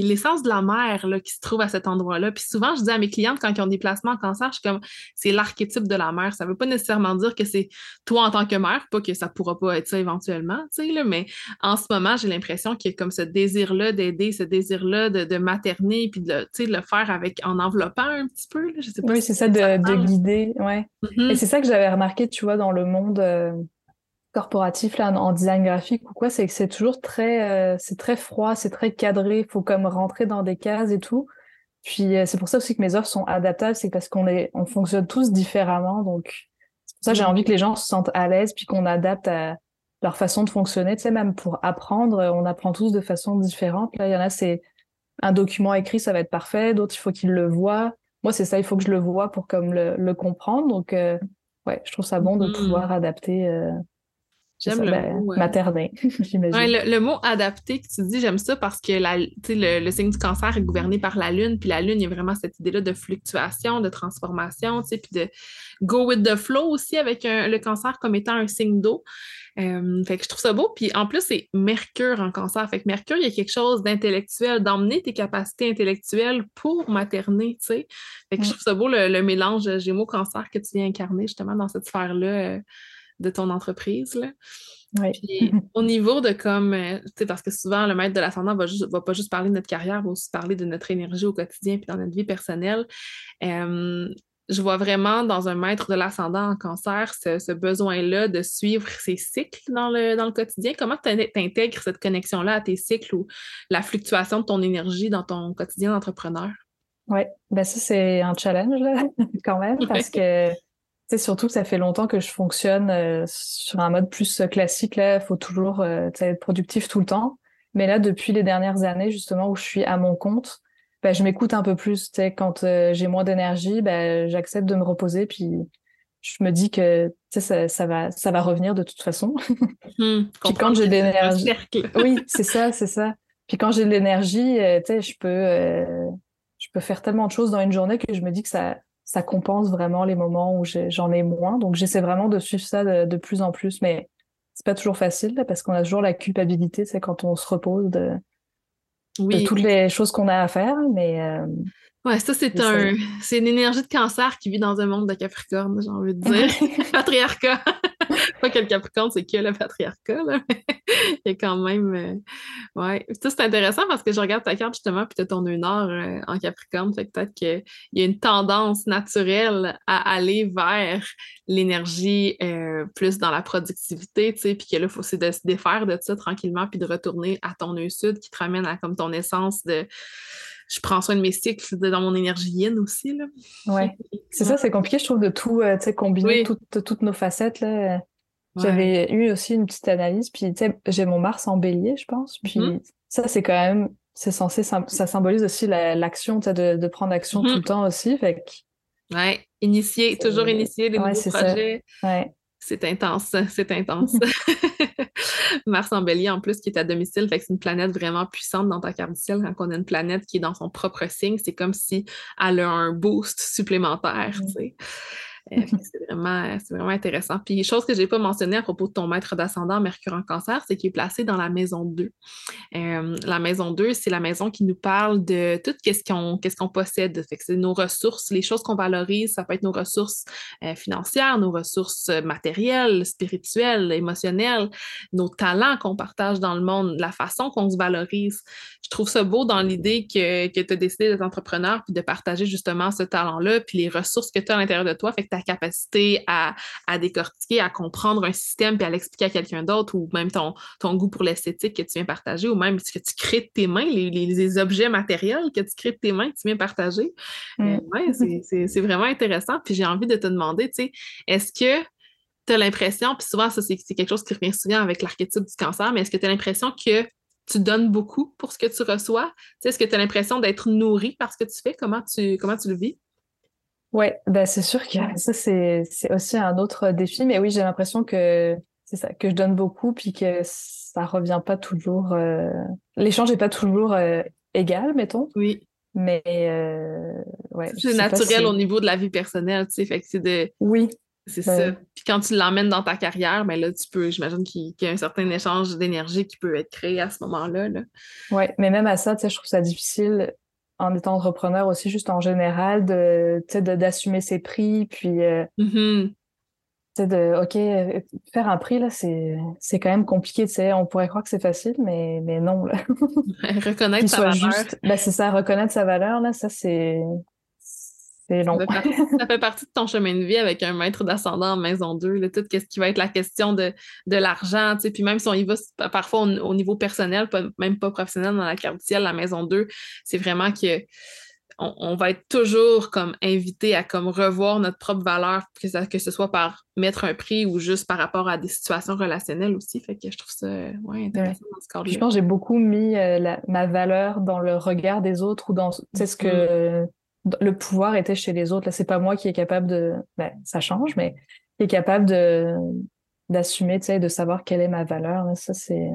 l'essence de la mère là, qui se trouve à cet endroit-là. Puis souvent, je dis à mes clientes quand ils ont des placements en cancer, je suis comme c'est l'archétype de la mère. Ça ne veut pas nécessairement dire que c'est toi en tant que mère, pas que ça ne pourra pas être ça éventuellement, là, mais en ce moment, j'ai l'impression qu'il y a comme ce désir-là d'aider, ce désir-là de, de, materner, puis de, de, le faire avec en enveloppant un petit peu. Je sais pas oui, c'est ça, de, guider. Ouais. Mm-hmm. Et c'est ça que j'avais remarqué, tu vois, dans le monde. Euh, corporatif là en design graphique ou quoi, c'est que c'est toujours très euh, c'est très froid, c'est très cadré, il faut comme rentrer dans des cases et tout. Puis euh, c'est pour ça aussi que mes offres sont adaptables, c'est parce qu'on est on fonctionne tous différemment donc c'est pour ça que j'ai envie que les gens se sentent à l'aise puis qu'on adapte à leur façon de fonctionner, tu sais même pour apprendre, on apprend tous de façon différente. Là, il y en a c'est un document écrit, ça va être parfait, d'autres il faut qu'ils le voient. Moi, c'est ça, il faut que je le vois pour comme le, le comprendre. Donc euh, ouais, je trouve ça bon de mm-hmm. pouvoir adapter J'aime le ben, mot. Maternin, j'imagine. le, mot adapté que tu dis, j'aime ça parce que la, le, le signe du cancer est gouverné par la Lune, puis la Lune, il y a vraiment cette idée-là de fluctuation, de transformation, puis de go with the flow aussi avec le cancer comme étant un signe d'eau. Euh, fait que je trouve ça beau. Puis en plus, c'est Mercure en cancer. Fait que Mercure, il y a quelque chose d'intellectuel, d'emmener tes capacités intellectuelles pour materner, tu sais. Fait que je trouve ça beau le, mélange Gémeaux-cancer que tu viens incarner justement dans cette sphère-là. Euh, de ton entreprise. Là. au niveau de comme, euh, tu sais, parce que souvent, le maître de l'ascendant va, va pas juste parler de notre carrière, va aussi parler de notre énergie au quotidien puis dans notre vie personnelle. je vois vraiment dans un maître de l'ascendant en cancer ce, besoin-là de suivre ses cycles dans le, dans le quotidien. Comment tu intègres cette connexion-là à tes cycles ou la fluctuation de ton énergie dans ton quotidien d'entrepreneur? Oui, ben ça, c'est un challenge là, quand même, parce que sais, surtout que ça fait longtemps que je fonctionne euh, sur un mode plus classique. Là, il faut toujours euh, être productif tout le temps. Mais là, depuis les dernières années, justement, où je suis à mon compte, bah, je m'écoute un peu plus. Quand euh, j'ai moins d'énergie, bah, j'accepte de me reposer. Puis je me dis que ça, ça, va, ça va revenir de toute façon. Mmh, puis quand j'ai de l'énergie. oui, c'est ça, c'est ça. Puis quand j'ai de l'énergie, je peux, je peux faire tellement de choses dans une journée que je me dis que ça, ça compense vraiment les moments où j'en ai, moins. Donc j'essaie vraiment de suivre ça de, plus en plus, mais c'est pas toujours facile parce qu'on a toujours la culpabilité, c'est quand on se repose de, toutes les choses qu'on a à faire, mais euh, Ouais, ça, c'est un, c'est une énergie de cancer qui vit dans un monde de Capricorne, j'ai envie de dire. patriarcat. Pas que le Capricorne, c'est que le patriarcat, là. Il y a quand même. Euh, ouais. Ça, c'est intéressant parce que je regarde ta carte justement, puis tu as ton nord euh, en Capricorne. Fait peut-être qu'il y a une tendance naturelle à aller vers l'énergie euh, plus dans la productivité, tu sais, puis que là, faut, c'est de se défaire de ça tranquillement, puis de retourner à ton nœud sud qui te ramène à comme ton essence de je prends soin de mes cycles dans mon énergie yin aussi. Là. Ouais. C'est ça, c'est compliqué, je trouve, de tout euh, combiner toutes, toutes nos facettes. Là. J'avais eu aussi une petite analyse, puis j'ai mon Mars en bélier, je pense. Puis mm-hmm. ça, c'est quand même, c'est censé, ça symbolise aussi l'action, de, de prendre action tout mm-hmm. le temps aussi. Fait Ouais, initier, toujours initier des nouveaux projets. Ouais. C'est intense, c'est intense. Mars en bélier, en plus, qui est à domicile, fait que c'est une planète vraiment puissante dans ta carte du ciel. Quand on a une planète qui est dans son propre signe, c'est comme si elle a un boost supplémentaire, tu sais. Euh, c'est vraiment, vraiment intéressant. Puis, chose que je n'ai pas mentionnée à propos de ton maître d'ascendant Mercure en cancer, c'est qu'il est placé dans la maison 2. Euh, la maison 2, c'est la maison qui nous parle de tout ce qu'on possède. C'est nos ressources, les choses qu'on valorise, ça peut être nos ressources euh, financières, nos ressources matérielles, spirituelles, émotionnelles, nos talents qu'on partage dans le monde, la façon qu'on se valorise. Je trouve ça beau dans l'idée que, que tu as décidé d'être entrepreneur puis de partager justement ce talent-là, puis les ressources que tu as à l'intérieur de toi. Ta capacité à, à, décortiquer, à comprendre un système puis à l'expliquer à quelqu'un d'autre, ou même ton, ton goût pour l'esthétique que tu viens partager, ou même ce que tu crées de tes mains, les, les, objets matériels que tu crées de tes mains, que tu viens partager. Mm. Euh, ouais, c'est vraiment intéressant. Puis j'ai envie de te demander, tu sais, est-ce que tu as l'impression, puis souvent, ça, c'est quelque chose qui revient souvent avec l'archétype du cancer, mais est-ce que tu as l'impression que tu donnes beaucoup pour ce que tu reçois? Est-ce que tu as l'impression d'être nourri par ce que tu fais? Comment tu, comment tu le vis? Oui, ben c'est sûr que ça, c'est, aussi un autre défi. Mais oui, j'ai l'impression que c'est ça, que je donne beaucoup, puis que ça revient pas toujours. Euh, l'échange n'est pas toujours euh, égal, mettons. Oui. Mais euh, ouais. C'est naturel au niveau de la vie personnelle, tu sais. Fait que c'est de. Oui. C'est ça. Puis quand tu l'emmènes dans ta carrière, ben là, tu peux, j'imagine qu'il y a un certain échange d'énergie qui peut être créé à ce moment-là. Là. Oui, mais même à ça, tu sais, je trouve ça difficile en étant entrepreneur aussi, juste en général, de, d'assumer ses prix, puis euh, mm-hmm. de, OK, faire un prix, là, c'est, c'est quand même compliqué, tu sais, on pourrait croire que c'est facile, mais, mais non, là. reconnaître sa valeur. Ben, c'est ça, reconnaître sa valeur, là, ça, c'est, ça fait, partie, de ton chemin de vie avec un maître d'ascendant en maison 2, tout ce qui va être la question de, de l'argent, puis même si on y va parfois au, niveau personnel, même pas professionnel dans la carte ciel, la maison 2, c'est vraiment que on, va être toujours comme invité à comme revoir notre propre valeur, que, que ce soit par mettre un prix ou juste par rapport à des situations relationnelles aussi. Fait que je trouve ça ouais, intéressant dans ce Je pense que j'ai beaucoup mis euh, ma valeur dans le regard des autres ou dans ce que mm-hmm le pouvoir était chez les autres. Là, c'est pas moi qui est capable de, ben, ça change, mais qui est capable de d'assumer, tu sais, de savoir quelle est ma valeur. Ça, c'est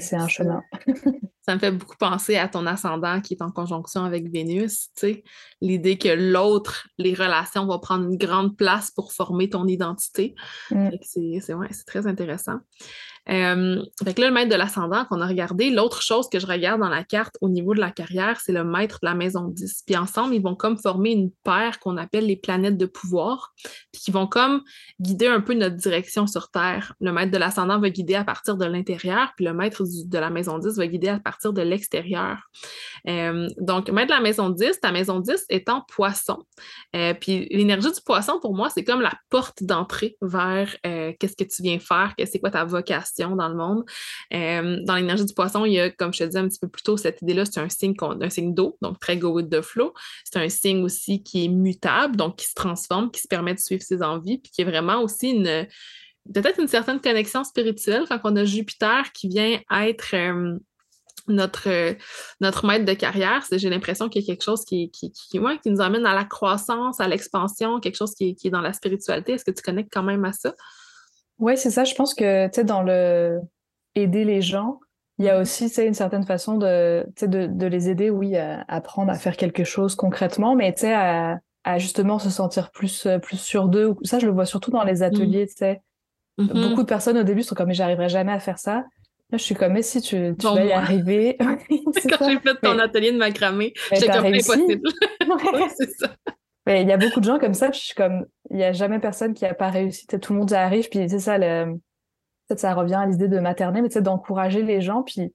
c'est un chemin. ça me fait beaucoup penser à ton ascendant qui est en conjonction avec Vénus, tu sais, l'idée que l'autre, les relations vont prendre une grande place pour former ton identité. Mm. C'est ouais, très intéressant. Euh, fait là, le maître de l'ascendant qu'on a regardé, l'autre chose que je regarde dans la carte au niveau de la carrière, c'est le maître de la maison 10. Puis ensemble, ils vont comme former une paire qu'on appelle les planètes de pouvoir, puis qui vont comme guider un peu notre direction sur Terre. Le maître de l'ascendant va guider à partir de l'intérieur, puis le maître de la maison 10 va guider à partir de l'extérieur. Euh, donc, maître de la maison 10, ta maison 10 est en poisson. Euh, puis l'énergie du poisson, pour moi, c'est comme la porte d'entrée vers qu'est-ce que tu viens faire, c'est quoi ta vocation dans le monde. Euh, dans l'énergie du poisson, il y a, comme je te disais un petit peu plus tôt, cette idée-là, c'est un signe, signe d'eau, donc très go with the flow. C'est un signe aussi qui est mutable, donc qui se transforme, qui se permet de suivre ses envies, puis qui est vraiment aussi peut-être une certaine connexion spirituelle quand on a Jupiter qui vient être euh, notre, notre maître de carrière. J'ai l'impression qu'il y a quelque chose qui, qui, nous amène à la croissance, à l'expansion, quelque chose qui, qui est dans la spiritualité. Est-ce que tu connectes quand même à ça? Oui, c'est ça. Je pense que, tu sais, dans le aider les gens, il y a aussi, tu sais, une certaine façon de, de, de les aider, oui, à apprendre à faire quelque chose concrètement, mais tu sais, à, à, justement se sentir plus, plus sûr d'eux. Ça, je le vois surtout dans les ateliers, mmh. tu sais. Mmh Beaucoup de personnes au début sont comme, mais j'arriverai jamais à faire ça. Là, je suis comme, mais si tu, tu vas y arriver. Quand j'ai fait ton atelier de macramé, j'étais comme impossible. c'est ça. Mais il y a beaucoup de gens comme ça, je suis comme, il n'y a jamais personne qui n'a pas réussi. tout le monde y arrive, puis c'est ça, peut-être ça revient à l'idée de materner, mais d'encourager les gens, puis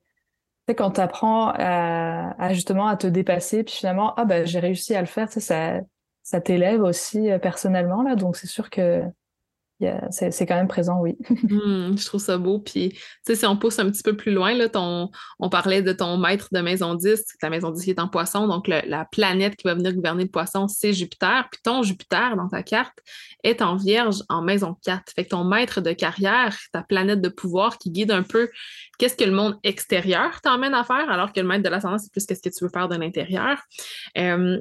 quand tu apprends à, justement à te dépasser, puis finalement, ah ben j'ai réussi à le faire, ça, ça t'élève aussi euh, personnellement, là, donc c'est sûr que c'est quand même présent, oui. Hmm, je trouve ça beau. Puis, tu sais, si on pousse un petit peu plus loin, là, ton, on parlait de ton maître de maison 10, ta maison 10 qui est en poisson, donc la planète qui va venir gouverner le poisson, c'est Jupiter. Puis ton Jupiter dans ta carte est en vierge en maison 4. Fait que ton maître de carrière, ta planète de pouvoir qui guide un peu qu'est-ce que le monde extérieur t'emmène à faire, alors que le maître de l'ascendant, c'est plus qu'est-ce que tu veux faire de l'intérieur. Euh,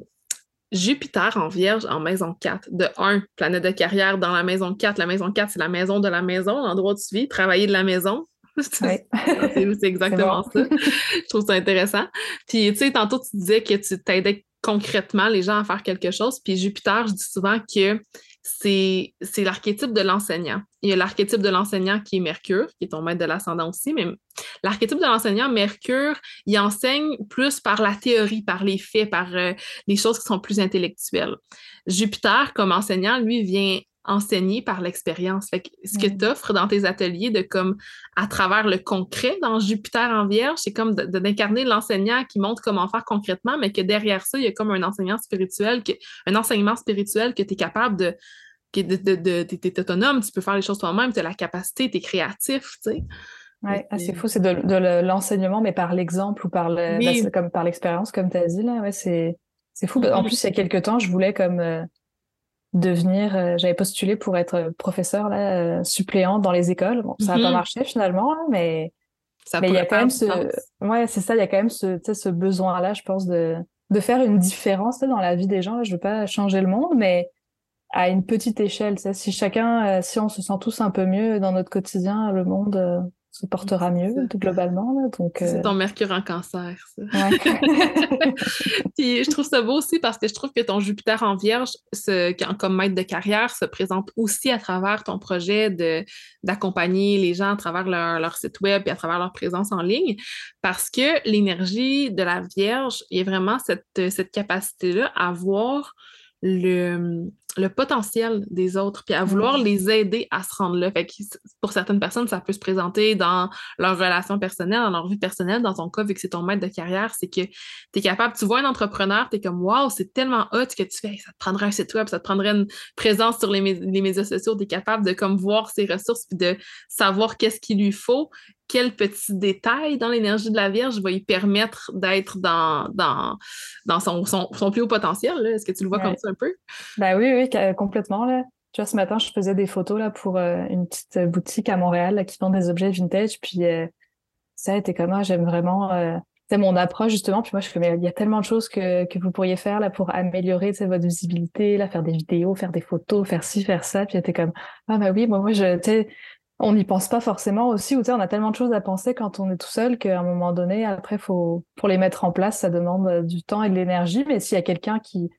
Jupiter en Vierge en maison 4. De 1, planète de carrière dans la maison 4. La maison 4, c'est la maison de la maison, l'endroit où tu vis, travailler de la maison. c'est exactement ça. Je trouve ça intéressant. Puis, tu sais, tantôt, tu disais que tu t'aidais concrètement les gens à faire quelque chose. Puis Jupiter, je dis souvent que c'est l'archétype de l'enseignant. Il y a l'archétype de l'enseignant qui est Mercure, qui est ton maître de l'ascendant aussi, mais l'archétype de l'enseignant, Mercure, il enseigne plus par la théorie, par les faits, par euh, les choses qui sont plus intellectuelles. Jupiter, comme enseignant, lui, vient enseigner par l'expérience. Fait ce que tu offres dans tes ateliers de comme à travers le concret dans Jupiter en Vierge, c'est comme d'incarner l'enseignant qui montre comment faire concrètement, mais que derrière ça, il y a comme un enseignant spirituel, un enseignement spirituel que tu es capable de que de, de, es autonome, tu peux faire les choses toi-même, tu as la capacité, tu es créatif, tu sais. Ah, c'est fou, c'est de, l'enseignement, mais par l'exemple ou par le, ben, comme par l'expérience, comme tu as dit, là, ouais, c'est, c'est fou. En plus, il y a quelques temps, je voulais comme euh, devenir, euh, j'avais postulé pour être professeur là, euh, suppléant dans les écoles. Bon, ça n'a pas mhm. marché finalement, mais mais il y a quand même ce, ouais, c'est ça, il y a quand même ce, ce besoin-là, je pense, de de faire une différence dans la vie des gens. Je veux pas changer le monde, mais à une petite échelle. Si chacun, euh, si on se sent tous un peu mieux dans notre quotidien, le monde se portera mieux globalement. donc, C'est euh, ton Mercure en cancer, ça. Puis je trouve ça beau aussi parce que je trouve que ton Jupiter en Vierge, ce, comme maître de carrière, se présente aussi à travers ton projet de, d'accompagner les gens à travers leur, site web et à travers leur présence en ligne. Parce que l'énergie de la Vierge, il y a vraiment cette, cette capacité-là à voir le, le potentiel des autres, puis à vouloir mm. les aider à se rendre là. Fait que pour certaines personnes, ça peut se présenter dans leur relation personnelle, dans leur vie personnelle. Dans ton cas, vu que c'est ton maître de carrière, c'est que tu es capable, tu vois un entrepreneur, tu es comme Waouh, c'est tellement hot que tu fais, ça te prendrait un site web, ça te prendrait une présence sur les, les médias sociaux, tu es capable de comme voir ses ressources puis de savoir qu'est-ce qu'il lui faut, quel petit détail dans l'énergie de la Vierge va lui permettre d'être dans, dans, dans son, son, plus haut potentiel. Est-ce que tu le vois comme ça un peu? Ben oui, oui, complètement. Là. Tu vois, ce matin, je faisais des photos là, pour euh, une petite boutique à Montréal qui vend des objets vintage. Puis euh, ça a été comme, moi, j'aime vraiment euh, c'est mon approche justement. Puis moi, je fais, mais il y a tellement de choses que, que vous pourriez faire là pour améliorer votre visibilité, là, faire des vidéos, faire des photos, faire ci, faire ça. Puis j'étais comme, ah bah oui, moi, moi je, on n'y pense pas forcément aussi, ou on a tellement de choses à penser quand on est tout seul qu'à un moment donné, après, faut, pour les mettre en place, ça demande euh, du temps et de l'énergie. Mais s'il y a quelqu'un qui,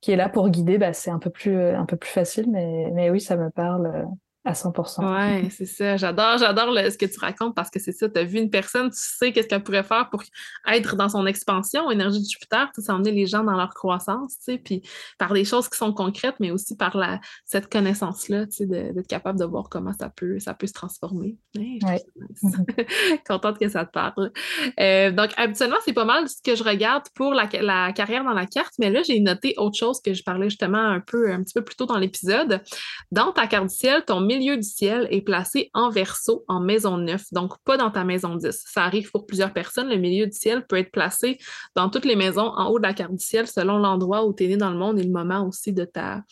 qui est là pour guider, bah, c'est un peu plus, euh, un peu plus facile. Mais, mais oui, ça me parle euh, à 100%. Ouais, c'est ça. J'adore, j'adore ce que tu racontes parce que c'est ça. Tu as vu une personne, tu sais qu'est-ce qu'elle pourrait faire pour être dans son expansion, énergie de Jupiter, ça emmener les gens dans leur croissance, tu sais, puis par des choses qui sont concrètes, mais aussi par la, cette connaissance-là, tu sais, d'être capable de voir comment ça peut, ça peut se transformer. Ouais. Contente que ça te parle. Euh, donc, habituellement, c'est pas mal ce que je regarde pour la, la carrière dans la carte, mais là, j'ai noté autre chose que je parlais justement un peu, un petit peu plus tôt dans l'épisode. Dans ta carte du ciel, ton milieu du ciel est placé en verso, en maison 9, donc pas dans ta maison 10. Ça arrive pour plusieurs personnes. Le milieu du ciel peut être placé dans toutes les maisons en haut de la carte du ciel selon l'endroit où tu es né dans le monde et le moment aussi de ta,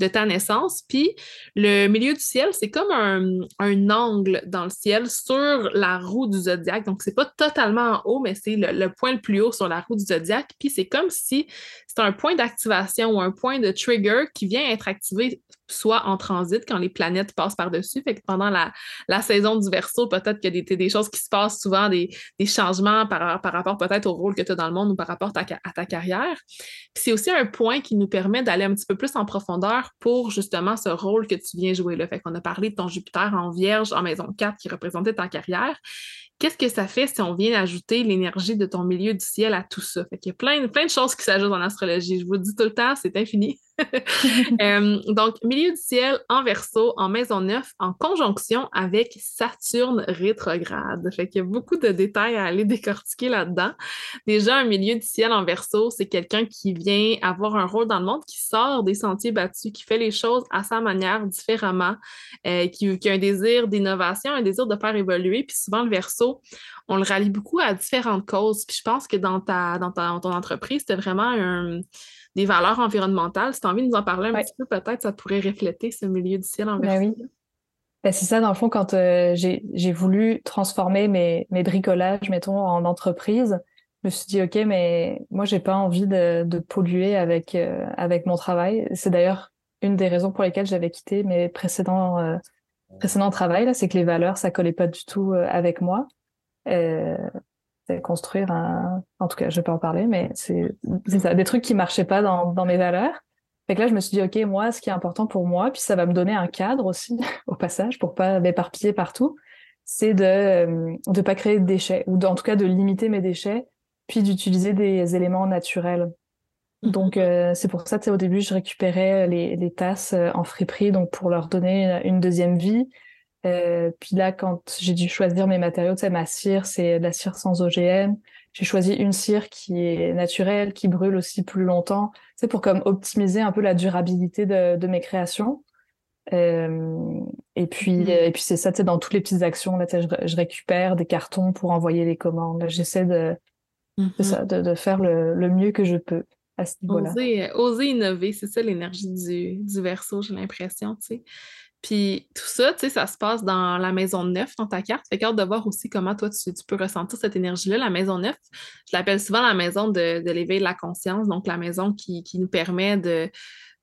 de ta naissance. Puis le milieu du ciel, c'est comme un, un, angle dans le ciel sur la roue du zodiaque. Donc, c'est pas totalement en haut, mais c'est le, le, point le plus haut sur la roue du zodiaque. Puis c'est comme si c'est un point d'activation ou un point de trigger qui vient être activé soit en transit quand les planètes passent par-dessus. Pendant la, saison du verso, peut-être qu'il y a des, choses qui se passent souvent, des, changements par, rapport peut-être au rôle que tu as dans le monde ou par rapport à ta, carrière. C'est aussi un point qui nous permet d'aller un petit peu plus en profondeur pour justement ce rôle que tu viens jouer là. Fait qu'on a parlé de ton Jupiter en Vierge en maison 4 qui représentait ta carrière qu'est-ce que ça fait si on vient ajouter l'énergie de ton milieu du ciel à tout ça? Fait qu'il y a plein, plein de choses qui s'ajoutent en astrologie. Je vous le dis tout le temps, c'est infini. Euh, donc, milieu du ciel en verso, en maison 9, en conjonction avec Saturne rétrograde. Fait qu'il y a beaucoup de détails à aller décortiquer là-dedans. Déjà, un milieu du ciel en verso, c'est quelqu'un qui vient avoir un rôle dans le monde, qui sort des sentiers battus, qui fait les choses à sa manière, différemment, euh, qui, qui a un désir d'innovation, un désir de faire évoluer. Puis souvent, le verso, on le rallie beaucoup à différentes causes. Puis je pense que dans ta, dans ta, ton entreprise, c'était vraiment un des valeurs environnementales. Si tu as envie de nous en parler un petit peu, peut-être ça pourrait refléter ce milieu du ciel en ben oui. Ben, c'est ça, dans le fond, quand euh, j'ai voulu transformer mes, mes bricolages, mettons, en entreprise, je me suis dit, OK, mais moi, j'ai pas envie de, de polluer avec, euh, avec mon travail. C'est d'ailleurs une des raisons pour lesquelles j'avais quitté mes précédents, euh, précédents travails, c'est que les valeurs, ça collait pas du tout avec moi construire un. En tout cas, je vais pas en parler, mais c'est ça, des trucs qui marchaient pas dans, dans mes valeurs. Fait que là, je me suis dit, OK, moi, ce qui est important pour moi, puis ça va me donner un cadre aussi, au passage, pour pas m'éparpiller partout, c'est de ne pas créer de déchets, ou en tout cas de limiter mes déchets, puis d'utiliser des éléments naturels. Donc, euh, c'est pour ça, que au début, je récupérais les, les tasses euh, en friperie, donc pour leur donner une deuxième vie. Euh, puis là, quand j'ai dû choisir mes matériaux, tu sais, ma cire, c'est de la cire sans OGM. J'ai choisi une cire qui est naturelle, qui brûle aussi plus longtemps, c'est pour comme optimiser un peu la durabilité de, de mes créations. Euh, et puis, mmh. et puis c'est ça, tu sais, dans toutes les petites actions, là, je, je récupère des cartons pour envoyer les commandes. J'essaie de, mmh. ça, de, de, faire le, le mieux que je peux à ce niveau-là. Oser, euh, oser, innover, c'est ça l'énergie du, du verso, j'ai l'impression, tu sais. Puis tout ça, tu sais, ça se passe dans la maison neuf, dans ta carte. Fait hâte de voir aussi comment toi, tu, peux ressentir cette énergie-là. La maison neuf, je l'appelle souvent la maison de, de l'éveil de la conscience, donc la maison qui nous permet de,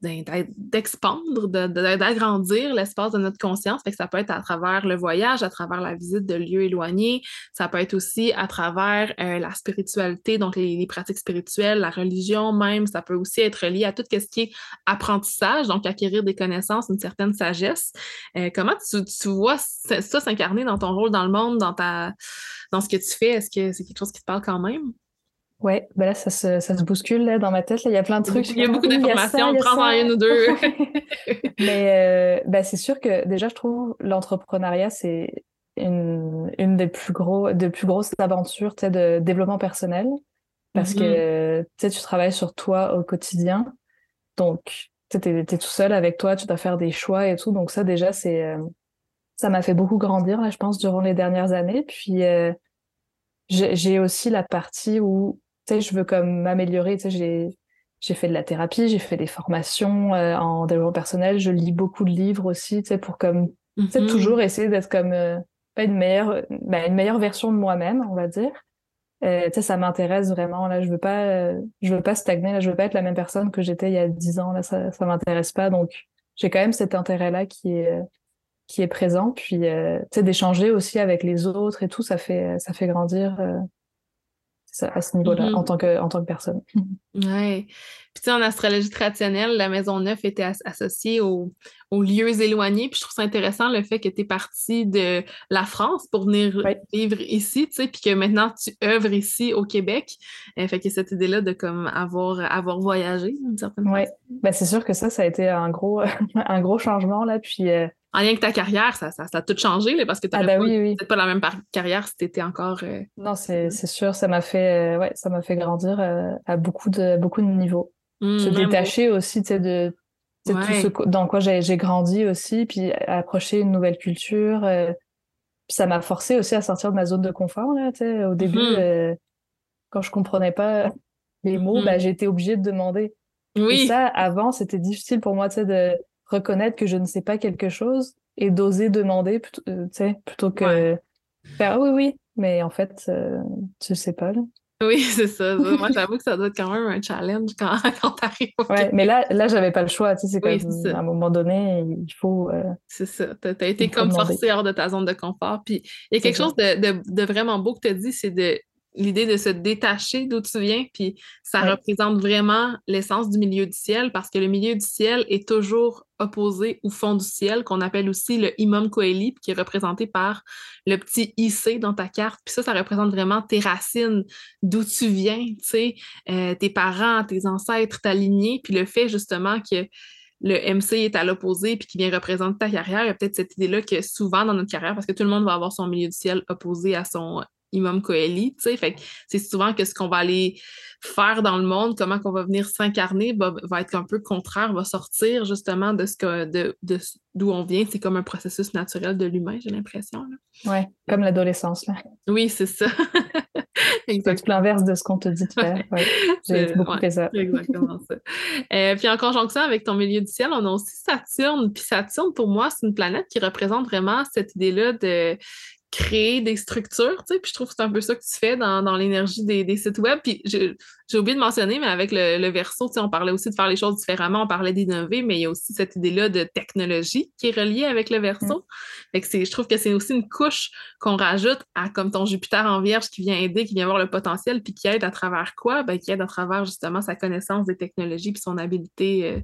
d'expandre, d'agrandir l'espace de notre conscience. Ça peut être à travers le voyage, à travers la visite de lieux éloignés. Ça peut être aussi à travers euh, la spiritualité, donc les, pratiques spirituelles, la religion même. Ça peut aussi être lié à tout ce qui est apprentissage, donc acquérir des connaissances, une certaine sagesse. Euh, comment tu, tu vois ça s'incarner dans ton rôle dans le monde, dans, ta, dans ce que tu fais? Est-ce que c'est quelque chose qui te parle quand même? Ouais, ben là, ça se, ça se bouscule là, dans ma tête. Là. Il y a plein de trucs. Il y a beaucoup d'informations, prends-en une ou deux. Mais euh, ben, c'est sûr que déjà, je trouve l'entrepreneuriat, c'est une, une des plus, gros, des plus grosses aventures de développement personnel. Parce que mm-hmm. tu travailles sur toi au quotidien. Donc, tu es, tout seul avec toi, tu dois faire des choix et tout. Donc, ça, déjà, c'est euh, ça m'a fait beaucoup grandir, là, je pense, durant les dernières années. Puis, euh, j'ai aussi la partie où tu sais, je veux comme m'améliorer. Tu sais, j'ai, j'ai fait de la thérapie, j'ai fait des formations euh, en développement personnel, je lis beaucoup de livres aussi, tu sais, pour comme, tu sais, mm-hmm. toujours essayer d'être comme, euh, pas une meilleure, bah, une meilleure version de moi-même, on va dire. Euh, tu sais, ça m'intéresse vraiment, là, je veux pas, je veux pas stagner, là, je veux pas être la même personne que j'étais il y a dix ans, là, ça, ça m'intéresse pas, donc j'ai quand même cet intérêt-là qui est, qui est présent, puis, tu sais, d'échanger aussi avec les autres et tout, ça fait, ça fait grandir à ce niveau-là, en, tant que, en tant que personne. Oui. Puis, tu sais, en astrologie traditionnelle, la maison 9 était associée aux, lieux éloignés. Puis, je trouve ça intéressant le fait que tu es partie de la France pour venir vivre ici, tu sais, puis que maintenant tu œuvres ici au Québec. Euh, fait que cette idée-là de comme avoir, avoir voyagé, d'une certaine Oui. Ben, c'est sûr que ça, ça a été un gros, un gros changement, là. Puis, euh, en lien avec ta carrière, ça, ça, ça a tout changé parce que tu ah ben pas, la même carrière si tu étais encore. Euh, non, c'est sûr, ça m'a fait, euh, ouais, ça fait grandir euh, à beaucoup de, beaucoup de niveaux. Mmh, Se détacher aussi de, tout ce dans quoi j'ai grandi aussi, puis approcher une nouvelle culture. puis ça m'a forcé aussi à sortir de ma zone de confort. Là, au début, mmh. quand je comprenais pas les mots, mmh. bah, j'étais obligée de demander. Oui. Et ça, avant, c'était difficile pour moi de reconnaître que je ne sais pas quelque chose et d'oser demander plutôt, euh, plutôt que faire oui, oui, mais en fait, euh, tu sais pas. Là. Oui, c'est ça. Moi, j'avoue que ça doit être quand même un challenge quand, quand tu arrives. Ouais, mais là, là j'avais pas le choix. Tu sais, c'est comme à un moment donné, il faut. Euh, c'est ça. Tu as, été comme forcé hors de ta zone de confort. Puis il y a quelque chose de, de, de, vraiment beau que tu as dit, c'est de l'idée de se détacher d'où tu viens, puis ça représente vraiment l'essence du milieu du ciel, parce que le milieu du ciel est toujours opposé au fond du ciel, qu'on appelle aussi le imam coeli, qui est représenté par le petit IC dans ta carte. Puis ça, ça représente vraiment tes racines, d'où tu viens, tu sais, euh, tes parents, tes ancêtres, ta lignée, puis le fait justement que le MC est à l'opposé puis qui vient représenter ta carrière, il y a peut-être cette idée-là que souvent dans notre carrière, parce que tout le monde va avoir son milieu du ciel opposé à son Imam Coeli, tu sais. Fait c'est souvent que ce qu'on va aller faire dans le monde, comment qu'on va venir s'incarner, va, être un peu contraire, va sortir justement de ce que de, d'où on vient. C'est comme un processus naturel de l'humain, j'ai l'impression. Oui, comme l'adolescence. Là. Oui, c'est ça. C'est tout l'inverse de ce qu'on te dit de faire. J'ai beaucoup fait ça. Exactement ça. Euh, puis en conjonction avec ton milieu du ciel, on a aussi Saturne. Puis Saturne, pour moi, c'est une planète qui représente vraiment cette idée-là de créer des structures, tu sais, puis je trouve que c'est un peu ça que tu fais dans, dans l'énergie des, des, sites web. Puis je, j'ai oublié de mentionner, mais avec le, le verso, on parlait aussi de faire les choses différemment, on parlait d'innover, mais il y a aussi cette idée-là de technologie qui est reliée avec le verso. Mm. Je trouve que c'est aussi une couche qu'on rajoute à comme ton Jupiter en vierge qui vient aider, qui vient voir le potentiel, puis qui aide à travers quoi? Ben, qui aide à travers justement sa connaissance des technologies puis son habilité euh,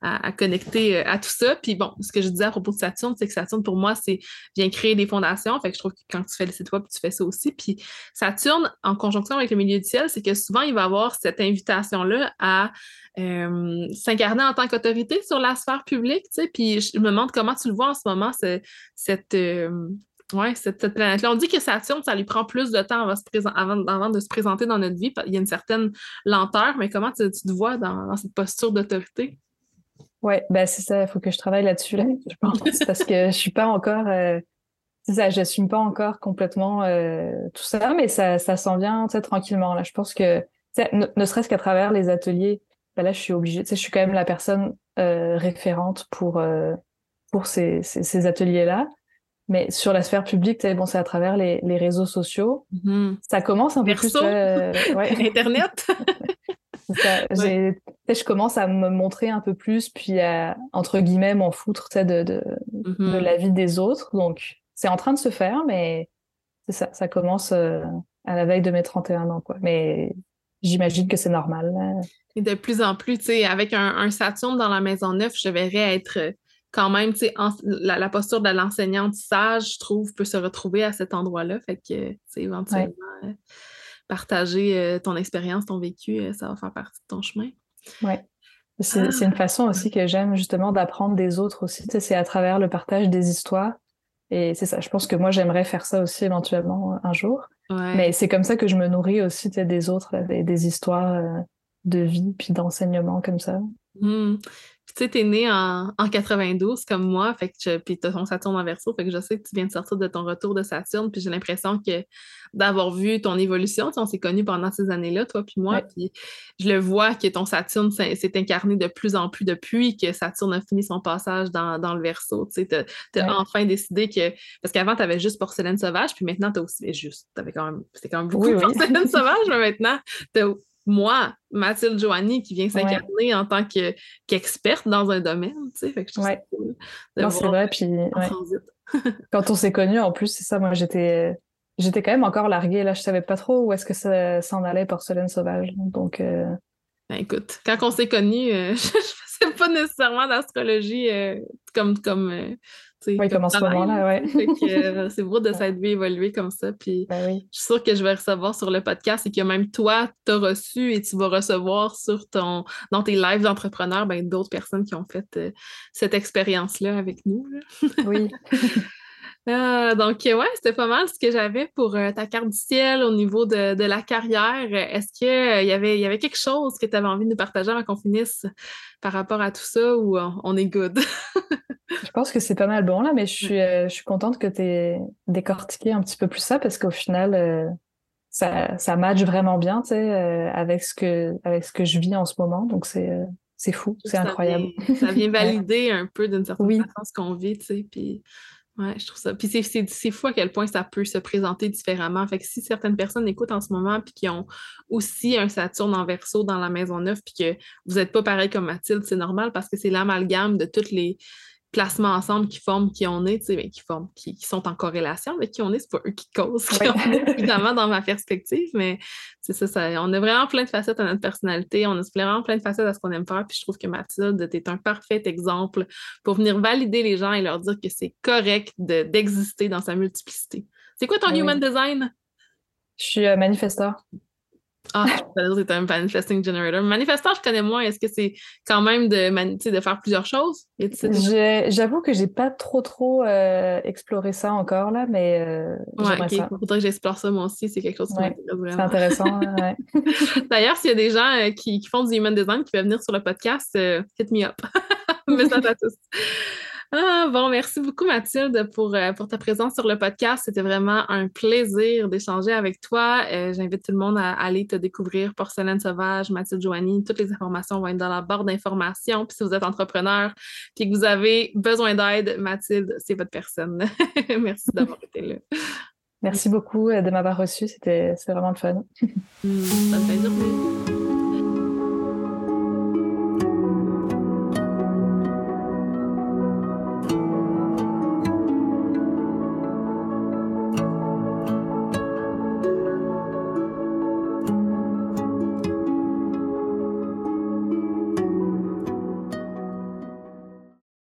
à, connecter euh, à tout ça. Puis bon, ce que je disais à propos de Saturne, c'est que Saturne, pour moi, c'est vient créer des fondations. Fait que je trouve que quand tu fais le site web, tu fais ça aussi. Puis Saturne, en conjonction avec le milieu du ciel, c'est que souvent, il va avoir cette invitation-là à euh, s'incarner en tant qu'autorité sur la sphère publique, tu sais, puis je me demande comment tu le vois en ce moment, cette, euh, ouais, cette, planète-là. On dit que Saturne, ça lui prend plus de temps avant, de se présenter dans notre vie. Il y a une certaine lenteur, mais comment tu, te vois dans, cette posture d'autorité? Oui, ben c'est ça, il faut que je travaille là-dessus, là, je pense, parce que je suis pas encore... Euh, ça, j'assume pas encore complètement tout ça, mais ça, ça s'en vient tranquillement. Là. Je pense que, ne serait-ce qu'à travers les ateliers bah là, je suis obligée, je suis quand même la personne euh, référente pour, euh, pour ces, ces, ateliers-là. Mais sur la sphère publique, bon, c'est à travers les, les réseaux sociaux. Mm-hmm. Ça commence un peu plus. Euh, ouais. Internet. ça, je commence à me montrer un peu plus, puis à, entre guillemets, m'en foutre de, de, de mm-hmm. la vie des autres. Donc, c'est en train de se faire, mais c'est ça, ça commence à la veille de mes 31 ans. Quoi. Mais j'imagine que c'est normal. Et de plus en plus, tu sais, avec un, Saturne dans la maison neuve, je verrais être euh, quand même, tu sais, la, posture de l'enseignante sage, je trouve, peut se retrouver à cet endroit-là. Fait que, tu sais, éventuellement, euh, partager euh, ton expérience, ton vécu, ça va faire partie de ton chemin. Oui. C'est une façon aussi que j'aime justement d'apprendre des autres aussi. Tu sais, c'est à travers le partage des histoires. Et c'est ça, je pense que moi, j'aimerais faire ça aussi éventuellement un jour. Mais c'est comme ça que je me nourris aussi des autres, des, histoires de vie puis d'enseignement comme ça. Mmh. Tu sais, t'es né en, en, 92 comme moi, fait que puis t'as ton Saturne en verso, fait que je sais que tu viens de sortir de ton retour de Saturne, puis j'ai l'impression que d'avoir vu ton évolution, on s'est connus pendant ces années-là, toi puis moi, puis je le vois que ton Saturne s'est incarné de plus en plus depuis que Saturne a fini son passage dans, dans le verso. Tu sais, t'as enfin décidé que... Parce qu'avant, t'avais juste Porcelaine Sauvage, puis maintenant, t'as aussi... Juste, t'avais quand même... C'était quand même beaucoup de Porcelaine Sauvage, mais maintenant, t'as moi, Mathilde Joanie, qui vient s'incarner en tant qu'experte dans un domaine, tu sais, fait que je trouve ça cool. Non, c'est vrai, puis quand on s'est connus, en plus, c'est ça, moi, j'étais j'étais quand même encore larguée, là, je savais pas trop où est-ce que ça s'en allait, Porcelaine Sauvage, donc... Euh, ben, écoute, quand on s'est connus, euh, je, ne faisais pas nécessairement d'astrologie euh, comme... comme oui, comme en ce moment-là, ouais. Euh, c'est beau de s'être vu évoluer comme ça. Puis ben je suis sûre que je vais recevoir sur le podcast et que même toi, tu as reçu et tu vas recevoir sur ton dans tes lives d'entrepreneurs ben, d'autres personnes qui ont fait euh, cette expérience-là avec nous. Oui. Ah, donc, ouais, c'était pas mal ce que j'avais pour euh, ta carte du ciel au niveau de, la carrière. Est-ce qu'il y, avait, y avait quelque chose que tu avais envie de nous partager avant qu'on finisse par rapport à tout ça ou on est good? Je pense que c'est pas mal bon là, mais je suis, euh, je suis contente que tu aies décortiqué un petit peu plus ça parce qu'au final, euh, ça, ça match vraiment bien, tu sais, euh, avec ce que avec ce que je vis en ce moment. Donc c'est c'est fou, c'est incroyable. ça vient valider un peu d'une certaine façon ce qu'on vit, tu sais. Puis Ouais, je trouve ça. Puis c'est fou à quel point ça peut se présenter différemment. Fait que si certaines personnes écoutent en ce moment puis qui ont aussi un Saturne en verso dans la maison neuve puis que vous n'êtes pas pareil comme Mathilde, c'est normal parce que c'est l'amalgame de toutes les placements ensemble qui forment qui on est, tu sais, qui forment, qui, sont en corrélation avec qui on est, c'est pas eux qui causent qui évidemment, dans ma perspective, mais c'est ça, ça, on a vraiment plein de facettes à notre personnalité, on a vraiment plein de facettes à ce qu'on aime faire, puis je trouve que Mathilde, tu es un parfait exemple pour venir valider les gens et leur dire que c'est correct d'exister dans sa multiplicité. C'est quoi ton human design? Je suis euh, manifesteur. Ah, je c'est un manifesting generator. Manifesteur, je connais moins. Est-ce que c'est quand même de, de faire plusieurs choses? J'avoue que j'ai pas trop trop euh, exploré ça encore là, mais euh, ouais, okay. Il faudrait que j'explore ça moi aussi. C'est quelque chose qui m'intéresse. C'est intéressant. D'ailleurs, s'il y a des gens euh, qui, font du human design qui peuvent venir sur le podcast, euh, hit me up. Message à tous. Ah, bon, merci beaucoup Mathilde pour, euh, pour ta présence sur le podcast. C'était vraiment un plaisir d'échanger avec toi. Euh, j'invite tout le monde à, aller te découvrir Porcelaine Sauvage, Mathilde Joanie. Toutes les informations vont être dans la barre d'informations. Puis si vous êtes entrepreneur puis que vous avez besoin d'aide, Mathilde, c'est votre personne. merci d'avoir été là. Merci beaucoup de m'avoir reçu. C'était vraiment le fun. Bonne fin de journée.